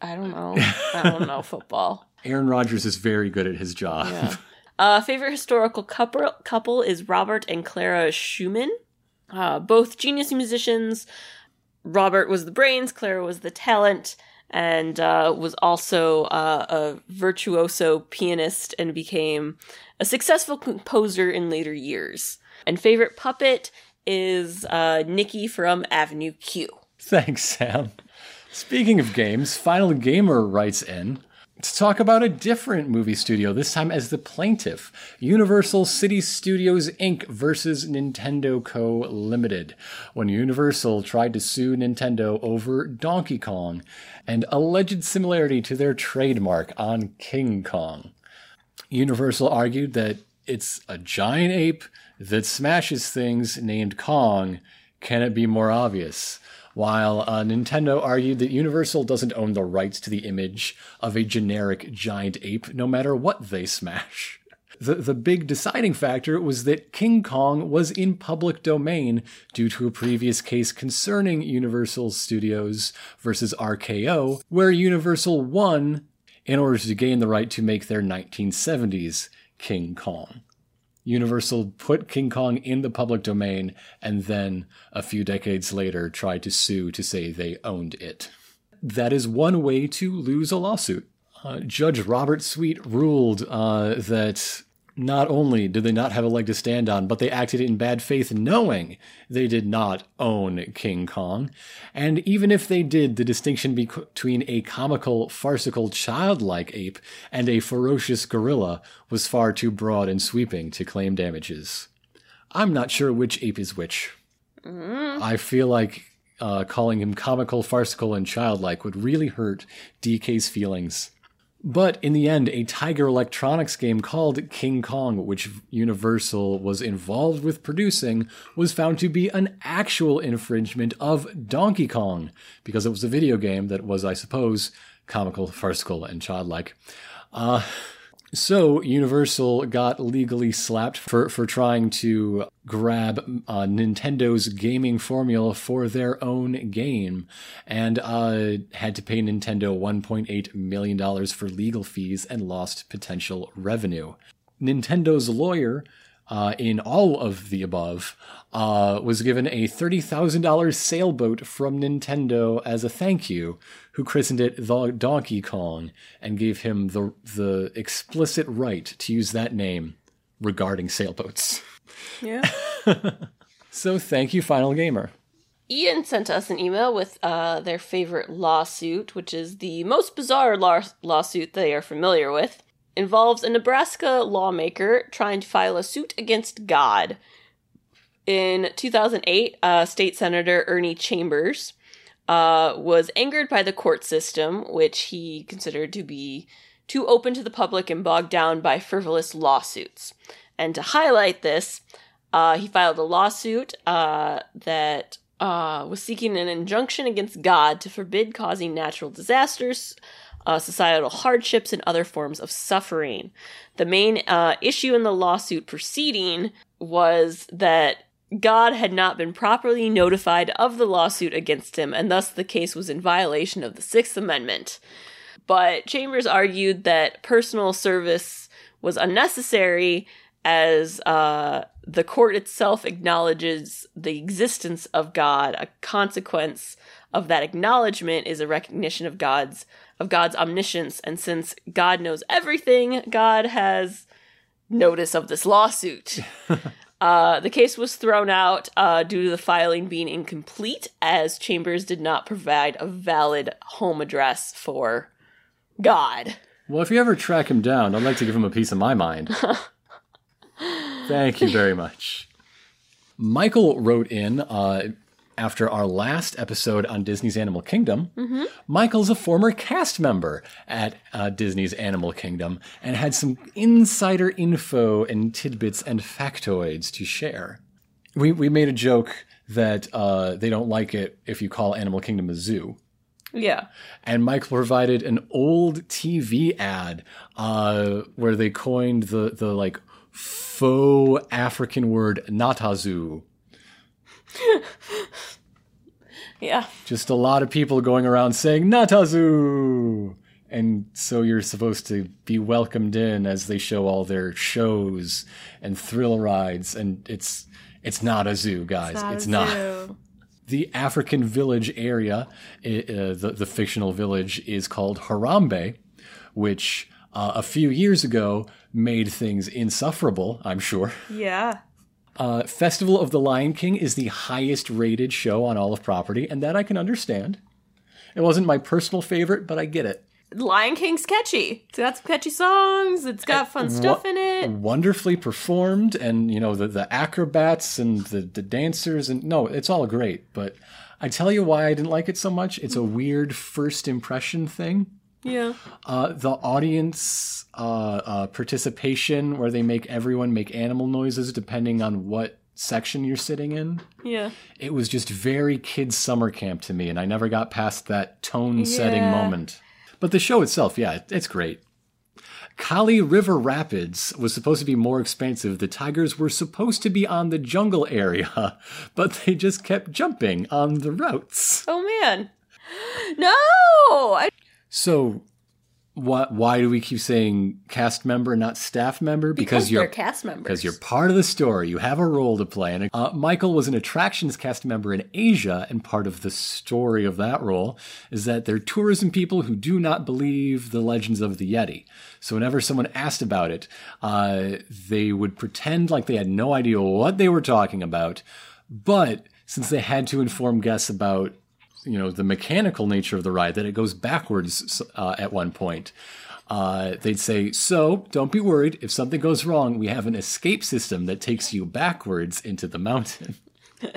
I don't know. I don't know football. Aaron Rodgers is very good at his job. Yeah. Uh, favorite historical couple, couple is Robert and Clara Schumann. Uh, both genius musicians. Robert was the brains, Clara was the talent, and uh, was also uh, a virtuoso pianist and became a successful composer in later years. And favorite puppet is uh, Nicky from Avenue Q. Thanks, Sam. Speaking of games, Final Gamer writes in to talk about a different movie studio, this time as the plaintiff Universal City Studios Inc. versus Nintendo Co. Limited. When Universal tried to sue Nintendo over Donkey Kong and alleged similarity to their trademark on King Kong. Universal argued that it's a giant ape that smashes things named Kong. Can it be more obvious? While uh, Nintendo argued that Universal doesn't own the rights to the image of a generic giant ape, no matter what they smash. The, the big deciding factor was that King Kong was in public domain due to a previous case concerning Universal Studios versus RKO, where Universal won in order to gain the right to make their 1970s King Kong. Universal put King Kong in the public domain and then, a few decades later, tried to sue to say they owned it. That is one way to lose a lawsuit. Uh, Judge Robert Sweet ruled uh, that not only did they not have a leg to stand on, but they acted in bad faith knowing they did not own King Kong. And even if they did, the distinction between a comical, farcical, childlike ape and a ferocious gorilla was far too broad and sweeping to claim damages. I'm not sure which ape is which. I feel like uh, calling him comical, farcical, and childlike would really hurt DK's feelings. But in the end, a Tiger Electronics game called King Kong, which Universal was involved with producing, was found to be an actual infringement of Donkey Kong, because it was a video game that was, I suppose, comical, farcical, and childlike. Uh, so Universal got legally slapped for, for trying to grab uh, Nintendo's gaming formula for their own game, and uh, had to pay Nintendo 1.8 million dollars for legal fees and lost potential revenue. Nintendo's lawyer uh, in all of the above, uh, was given a $30,000 sailboat from Nintendo as a thank you, who christened it the Donkey Kong and gave him the, the explicit right to use that name regarding sailboats. Yeah. So thank you, Final Gamer. Ian sent us an email with uh, their favorite lawsuit, which is the most bizarre law- lawsuit they are familiar with. Involves a Nebraska lawmaker trying to file a suit against God. In 2008, uh, State Senator Ernie Chambers uh, was angered by the court system, which he considered to be too open to the public and bogged down by frivolous lawsuits. And to highlight this, uh, he filed a lawsuit uh, that uh, was seeking an injunction against God to forbid causing natural disasters, uh, societal hardships, and other forms of suffering. The main uh, issue in the lawsuit proceeding was that God had not been properly notified of the lawsuit against him, and thus the case was in violation of the Sixth Amendment. But Chambers argued that personal service was unnecessary as uh, the court itself acknowledges the existence of God. A consequence of that acknowledgement is a recognition of God's of God's omniscience, and since God knows everything, God has notice of this lawsuit. uh, the case was thrown out uh, due to the filing being incomplete, as Chambers did not provide a valid home address for God. Well, if you ever track him down, I'd like to give him a piece of my mind. Thank you very much. Michael wrote in uh, after our last episode on Disney's Animal Kingdom. Michael's a former cast member at uh, Disney's Animal Kingdom and had some insider info and tidbits and factoids to share. We, we made a joke that uh, they don't like it if you call Animal Kingdom a zoo Yeah. and Michael provided an old TV ad uh, where they coined the the like faux African word Nahtazu. Yeah. Just a lot of people going around saying Nahtazu. And so you're supposed to be welcomed in as they show all their shows and thrill rides and it's it's not a zoo, guys. It's not. the African village area, uh, the, the fictional village, is called Harambe, which uh, a few years ago made things insufferable, I'm sure. Yeah. Uh, Festival of the Lion King is the highest rated show on all of property, and that I can understand. It wasn't my personal favorite, but I get it. Lion King's catchy. It's got some catchy songs. It's got fun stuff in it. Wonderfully performed, and you know the the acrobats and the the dancers, and no, it's all great. But I tell you why I didn't like it so much. It's a weird first impression thing. Yeah. Uh, the audience uh, uh, participation, where they make everyone make animal noises depending on what section you're sitting in. Yeah. It was just very kids summer camp to me, and I never got past that tone setting Yeah. moment. But the show itself, yeah, it- it's great. Kali River Rapids was supposed to be more expensive. The tigers were supposed to be on the jungle area, but they just kept jumping on the routes. Oh man. No. I, So, why why do we keep saying cast member, not staff member? because you're they're cast members. because you're part of the story. You have a role to play. And uh, Michael was an attractions cast member in Asia, and part of the story of that role is that they're tourism people who do not believe the legends of the Yeti. So whenever someone asked about it, uh, they would pretend like they had no idea what they were talking about. But since they had to inform guests about you know the mechanical nature of the ride that it goes backwards uh, at one point. Uh, they'd say so don't be worried. If something goes wrong we have an escape system that takes you backwards into the mountain.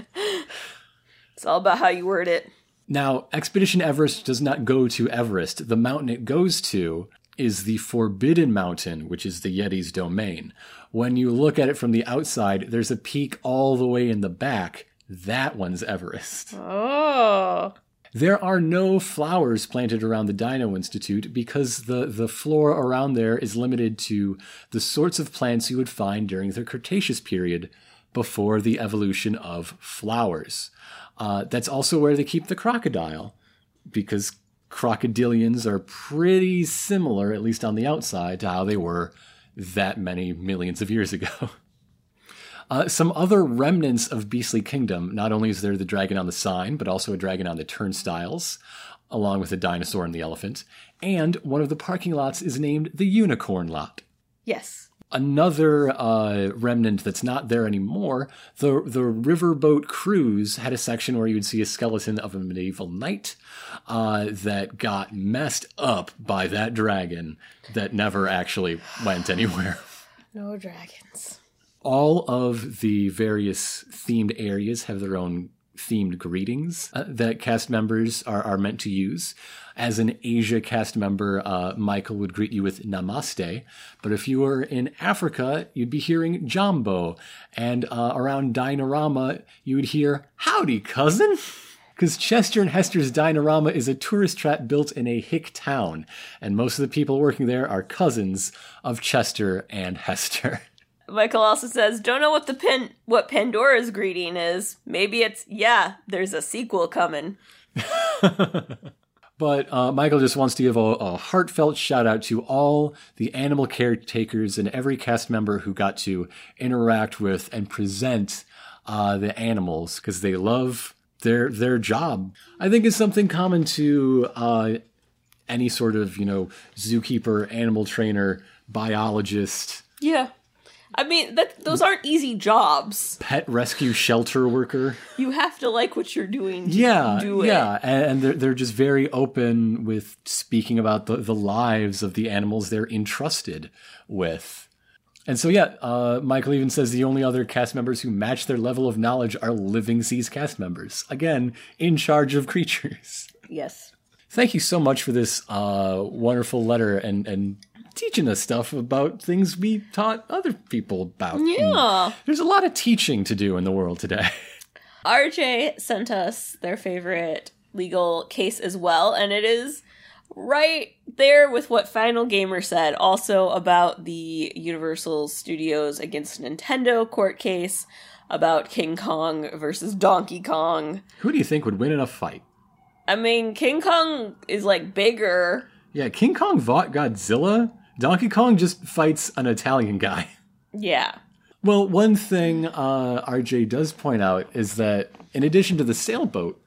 It's all about how you word it. now expedition everest does not go to everest. The mountain it goes to is the forbidden mountain which is the yeti's domain. When you look at it from the outside there's a peak all the way in the back that one's everest Oh. There are no flowers planted around the Dino Institute because the, the flora around there is limited to the sorts of plants you would find during the Cretaceous period before the evolution of flowers. Uh, that's also where they keep the crocodile because crocodilians are pretty similar, at least on the outside, to how they were that many millions of years ago. Uh, some other remnants of Beastly Kingdom. Not only is there the dragon on the sign, but also a dragon on the turnstiles, along with the dinosaur and the elephant. And one of the parking lots is named the Unicorn Lot. Yes. Another uh, remnant that's not there anymore, the the riverboat cruise had a section where you would see a skeleton of a medieval knight uh, that got messed up by that dragon that never actually went anywhere. No dragons. All of the various themed areas have their own themed greetings uh, that cast members are, are meant to use. As an Asia cast member, uh, Michael would greet you with Namaste. But if you were in Africa, you'd be hearing Jambo. And uh, around Dinorama, you would hear Howdy, cousin. Because Chester and Hester's Dinorama is a tourist trap built in a hick town, and most of the people working there are cousins of Chester and Hester. Michael also says, "Don't know what the pin what Pandora's greeting is. Maybe it's yeah. There's a sequel coming." But uh, Michael just wants to give a, a, heartfelt shout out to all the animal caretakers and every cast member who got to interact with and present uh, the animals because they love their their job. I think is something common to uh, any sort of you know zookeeper, animal trainer, biologist. Yeah. I mean, that those aren't easy jobs. Pet rescue shelter worker. You have to like what you're doing. yeah, do yeah, and they're they're just very open with speaking about the the lives of the animals they're entrusted with. And so, yeah, uh, Michael even says the only other cast members who match their level of knowledge are Living Seas cast members. Again, in charge of creatures. Yes. Thank you so much for this uh, wonderful letter and, and teaching us stuff about things we taught other people about. Yeah. And there's a lot of teaching to do in the world today. RJ sent us their favorite legal case as well, and it is right there with what Final Gamer said, also about the Universal Studios against Nintendo court case about King Kong versus Donkey Kong. Who do you think would win in a fight? I mean, King Kong is like bigger. Yeah, King Kong fought Godzilla. Donkey Kong just fights an Italian guy. Yeah. Well, one thing uh, RJ does point out is that in addition to the sailboat,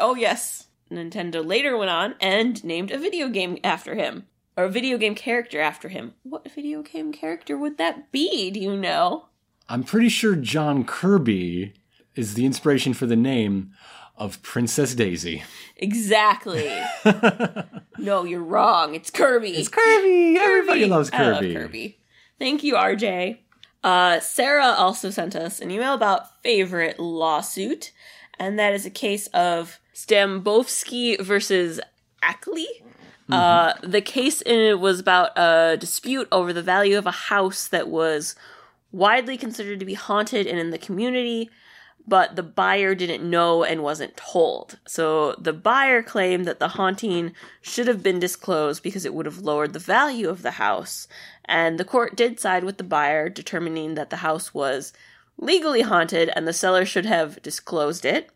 Oh, yes. Nintendo later went on and named a video game after him, or a video game character after him. What video game character would that be? Do you know? I'm pretty sure John Kirby is the inspiration for the name of Princess Daisy. Exactly. no, you're wrong. It's Kirby. It's Kirby. Everybody loves I love Kirby. Kirby. Thank you, RJ. Uh, Sarah also sent us an email about favorite lawsuit, and that is a case of Stambovsky versus Ackley. Uh, the case in it was about a dispute over the value of a house that was widely considered to be haunted and in the community, but the buyer didn't know and wasn't told. So the buyer claimed that the haunting should have been disclosed because it would have lowered the value of the house. And the court did side with the buyer, determining that the house was legally haunted and the seller should have disclosed it.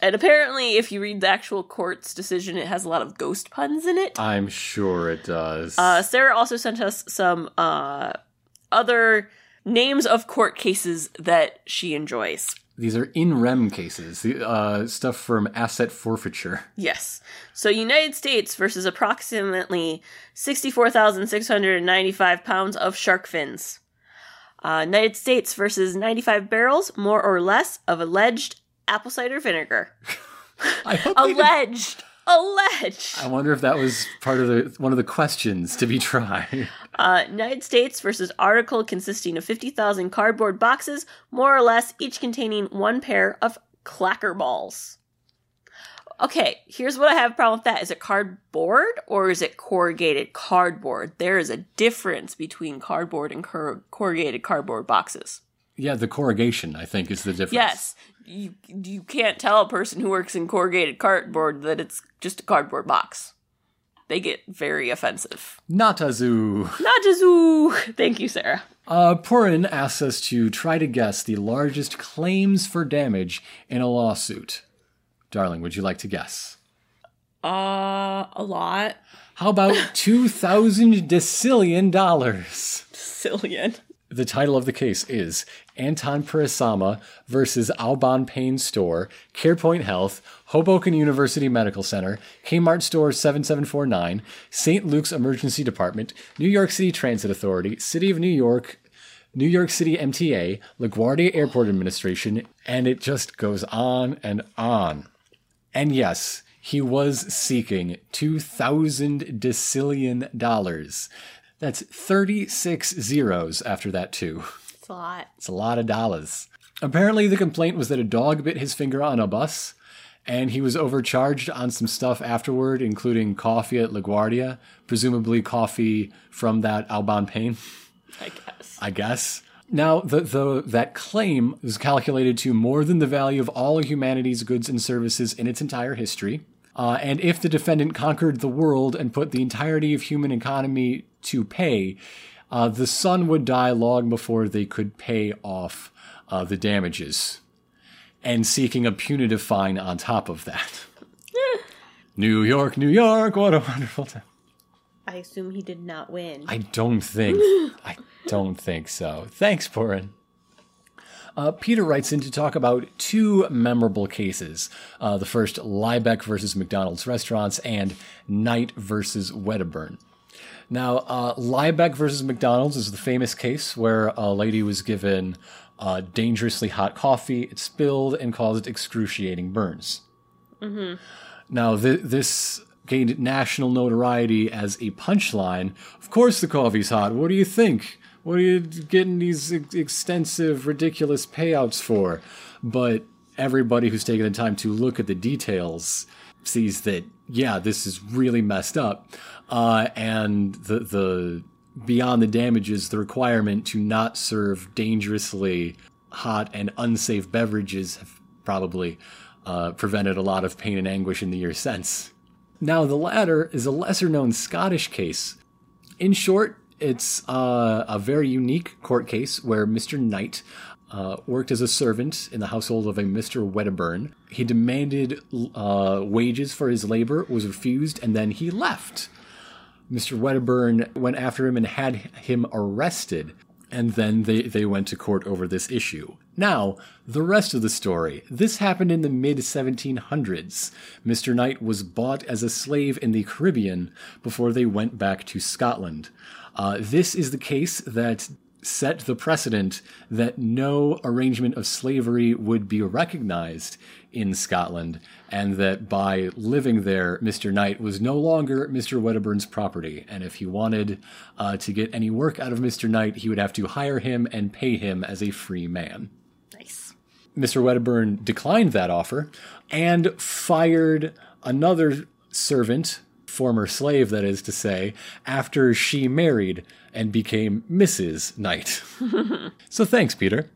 And apparently, if you read the actual court's decision, it has a lot of ghost puns in it. I'm sure it does. Uh, Sarah also sent us some uh, other names of court cases that she enjoys. These are in rem cases, uh, stuff from asset forfeiture. Yes. So United States versus approximately 64,695 pounds of shark fins. Uh, United States versus 95 barrels, more or less, of alleged apple cider vinegar. I hope they did- Alleged. Alleged. I wonder if that was part of the one of the questions to be tried. Uh, United States versus article consisting of 50,000 cardboard boxes, more or less, each containing one pair of clacker balls. Okay, here's what I have a problem with that. Is it cardboard or is it corrugated cardboard? There is a difference between cardboard and cor- corrugated cardboard boxes. Yeah, the corrugation, I think, is the difference. Yes, you you can't tell a person who works in corrugated cardboard that it's just a cardboard box. They get very offensive. Nahtazu. Najazoo! Thank you, Sarah. Uh, Purin asks us to try to guess the largest claims for damage in a lawsuit. Darling, would you like to guess? Uh, a lot. How about 2,000 decillion dollars? Cillian. The title of the case is Anton Purisima versus Au Bon Pain Store, CarePoint Health, Hoboken University Medical Center, Kmart Store 7749, St. Luke's Emergency Department, New York City Transit Authority, City of New York, New York City MTA, LaGuardia Airport Administration, and it just goes on and on. And yes, he was seeking 2,000 decillion dollars. That's 36 zeros after that, too. It's a lot. It's a lot of dollars. Apparently, the complaint was that a dog bit his finger on a bus, and he was overcharged on some stuff afterward, including coffee at LaGuardia, presumably coffee from that Au Bon Pain. I guess. I guess. Now, the, the, that claim is calculated to more than the value of all humanity's goods and services in its entire history. Uh, and if the defendant conquered the world and put the entirety of human economy to pay, uh, the sun would die long before they could pay off uh, the damages, and seeking a punitive fine on top of that. New York, New York, what a wonderful time. I assume he did not win. I don't think. I don't think so. Thanks, Porin. Uh, Peter writes in to talk about two memorable cases. Uh, the first, Liebeck versus McDonald's restaurants, and Knight versus Wedderburn. Now, uh, Liebeck versus McDonald's is the famous case where a lady was given uh, dangerously hot coffee, it spilled, and caused excruciating burns. Now, th- this gained national notoriety as a punchline. Of course, the coffee's hot. What do you think? What are you getting these ex- extensive, ridiculous payouts for? But everybody who's taken the time to look at the details sees that, yeah, this is really messed up. Uh, and the, the, beyond the damages, the requirement to not serve dangerously hot and unsafe beverages have probably uh, prevented a lot of pain and anguish in the years since. Now, the latter is a lesser known Scottish case. In short, it's uh, a very unique court case where Mr. Knight uh, worked as a servant in the household of a Mr. Wedderburn. He demanded uh, wages for his labor, was refused, and then he left. Mr. Wedderburn went after him and had him arrested, and then they, they went to court over this issue. Now, the rest of the story. This happened in the mid 1700s. Mr. Knight was bought as a slave in the Caribbean before they went back to Scotland. Uh, this is the case that set the precedent that no arrangement of slavery would be recognized in Scotland, and that by living there, Mr. Knight was no longer Mr. Wedderburn's property. And if he wanted uh, to get any work out of Mr. Knight, he would have to hire him and pay him as a free man. Nice. Mr. Wedderburn declined that offer and fired another servant, former slave, that is to say, after she married and became Mrs. Knight. so thanks, Peter.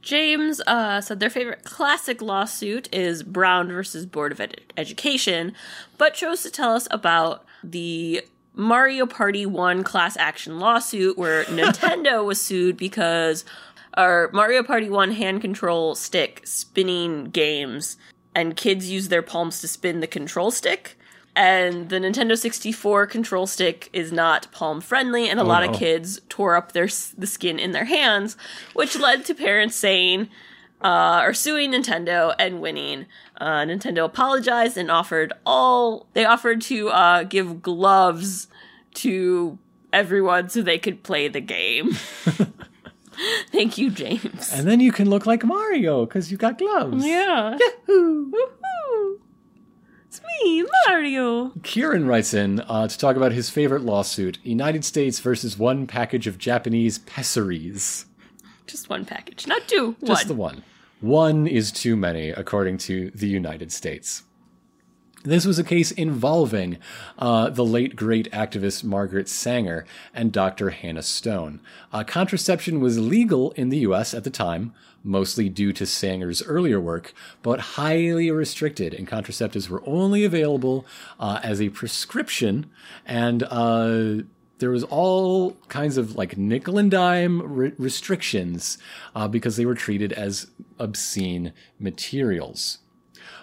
James uh, said their favorite classic lawsuit is Brown versus Board of Ed- Education, but chose to tell us about the Mario Party 1 class action lawsuit where Nintendo was sued because our Mario Party 1 hand control stick spinning games and kids use their palms to spin the control stick. And the Nintendo 64 control stick is not palm friendly, and a lot no. of kids tore up their the skin in their hands, which led to parents saying, uh, or suing Nintendo and winning. Uh, Nintendo apologized and offered all they offered to uh, give gloves to everyone so they could play the game. Thank you, James. And then you can look like Mario because you got gloves. Yeah. Yahoo! Mario. Kieran writes in uh, to talk about his favorite lawsuit United States versus one package of Japanese pessaries. Just one package, not two. Just one. the one. One is too many, according to the United States. This was a case involving uh, the late great activist Margaret Sanger and Dr. Hannah Stone. Uh, contraception was legal in the U.S. at the time, mostly due to Sanger's earlier work, but highly restricted, and contraceptives were only available uh, as a prescription, and uh, there was all kinds of like nickel and dime re- restrictions uh, because they were treated as obscene materials.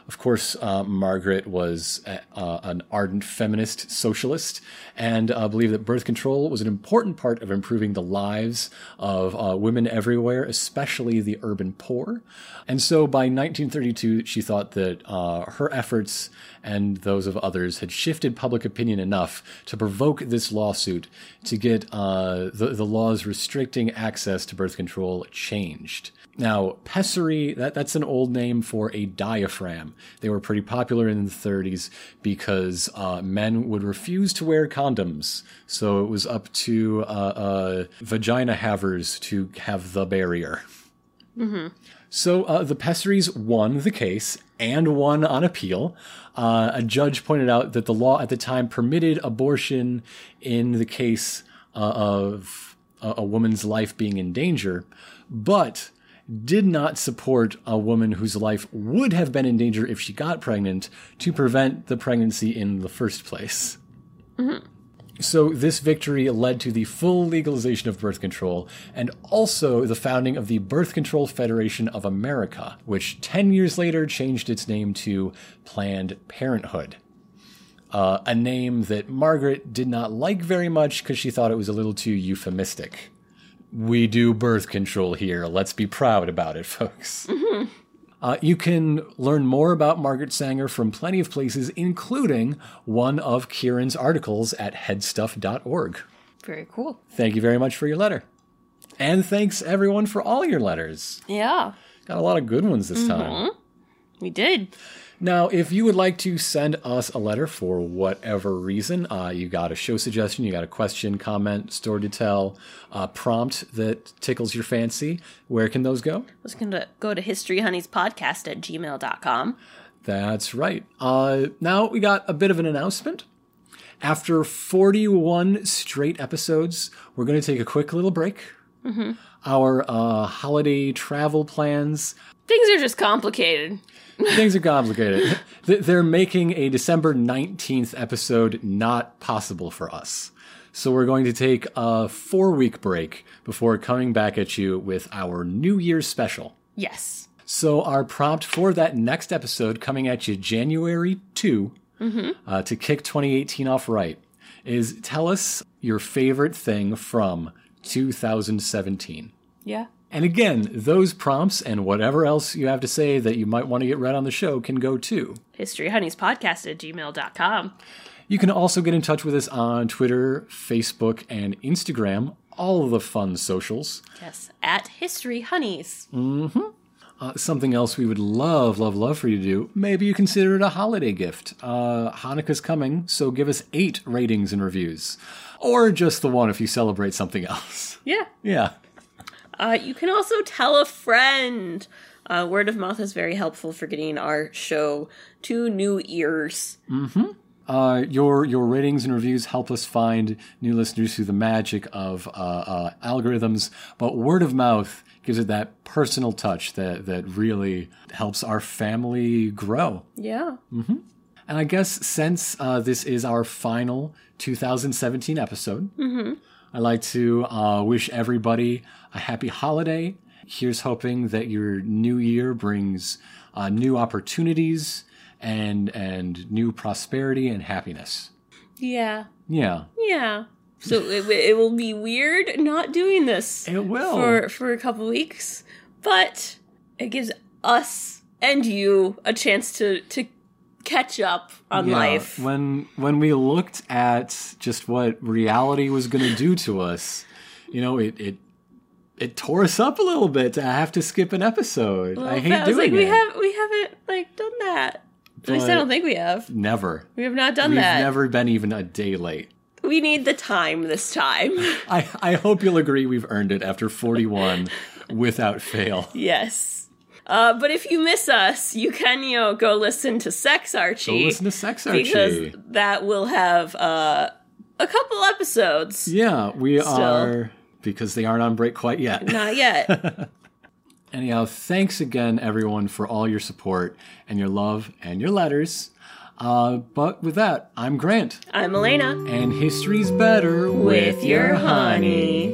Of course, uh, Margaret was a, uh, an ardent feminist socialist and uh, believed that birth control was an important part of improving the lives of uh, women everywhere, especially the urban poor. And so by 1932, she thought that uh, her efforts and those of others had shifted public opinion enough to provoke this lawsuit to get uh, the, the laws restricting access to birth control changed. Now, pessary, that, that's an old name for a diaphragm. They were pretty popular in the 30s because uh, men would refuse to wear condoms. So it was up to uh, uh, vagina havers to have the barrier. So uh, the Pessaries won the case and won on appeal. Uh, a judge pointed out that the law at the time permitted abortion in the case uh, of a, a woman's life being in danger, but did not support a woman whose life would have been in danger if she got pregnant to prevent the pregnancy in the first place. So this victory led to the full legalization of birth control and also the founding of the Birth Control Federation of America, which 10 years later changed its name to Planned Parenthood. Uh, a name that Margaret did not like very much because she thought it was a little too euphemistic. We do birth control here. Let's be proud about it, folks. Uh, you can learn more about Margaret Sanger from plenty of places, including one of Kieran's articles at headstuff.org. Very cool. Thank you very much for your letter. And thanks everyone for all your letters. Yeah, Got a lot of good ones this time. we did. Now, if you would like to send us a letter for whatever reason, uh, you got a show suggestion, you got a question, comment, story to tell, uh, prompt that tickles your fancy, where can those go? I was going to go to historyhoneyspodcast at gmail.com. That's right. Uh, now we got a bit of an announcement. After 41 straight episodes, we're going to take a quick little break. Our uh, holiday travel plans, Things are just complicated. Things are complicated. They're making a December 19th episode not possible for us. So we're going to take a four week break before coming back at you with our New Year's special. Yes. So our prompt for that next episode, coming at you January 2, uh, to kick 2018 off right, is tell us your favorite thing from 2017. Yeah. And again, those prompts and whatever else you have to say that you might want to get read on the show can go too. Historyhoneyspodcast at gmail.com. You can also get in touch with us on Twitter, Facebook, and Instagram, all of the fun socials. Yes. At History Honeys. Uh, something else we would love, love, love for you to do. Maybe you consider it a holiday gift. Uh, Hanukkah's coming, so give us eight ratings and reviews. Or just the one if you celebrate something else. Yeah. Yeah. Uh, you can also tell a friend. Uh, word of mouth is very helpful for getting our show to new ears. Uh, your your ratings and reviews help us find new listeners through the magic of uh, uh, algorithms, but word of mouth gives it that personal touch that that really helps our family grow. Yeah. And I guess since uh, this is our final 2017 episode, I'd like to uh, wish everybody a happy holiday. Here's hoping that your new year brings uh, new opportunities and and new prosperity and happiness. Yeah. Yeah, Yeah. So it, it will be weird not doing this it will. for for a couple weeks, but it gives us and you a chance to to catch up on Yeah, life. When when we looked at just what reality was going to do to us, you know, it it it tore us up a little bit to have to skip an episode. I hate I was doing like, we it. have we haven't like done that. At least I don't think we have. Never. We have not done that. We've never been even a day late. We need the time this time. I, I hope you'll agree we've earned it after 41 without fail. yes. Uh, but if you miss us, you can you know go listen to Sex Archie Go listen to Sex Archie. because that will have uh, a couple episodes. yeah, we are, because they aren't on break quite yet. Not yet. Anyhow, thanks again, everyone, for all your support and your love and your letters. Uh, but with that, I'm Grant, I'm Elena and history's better with your honey.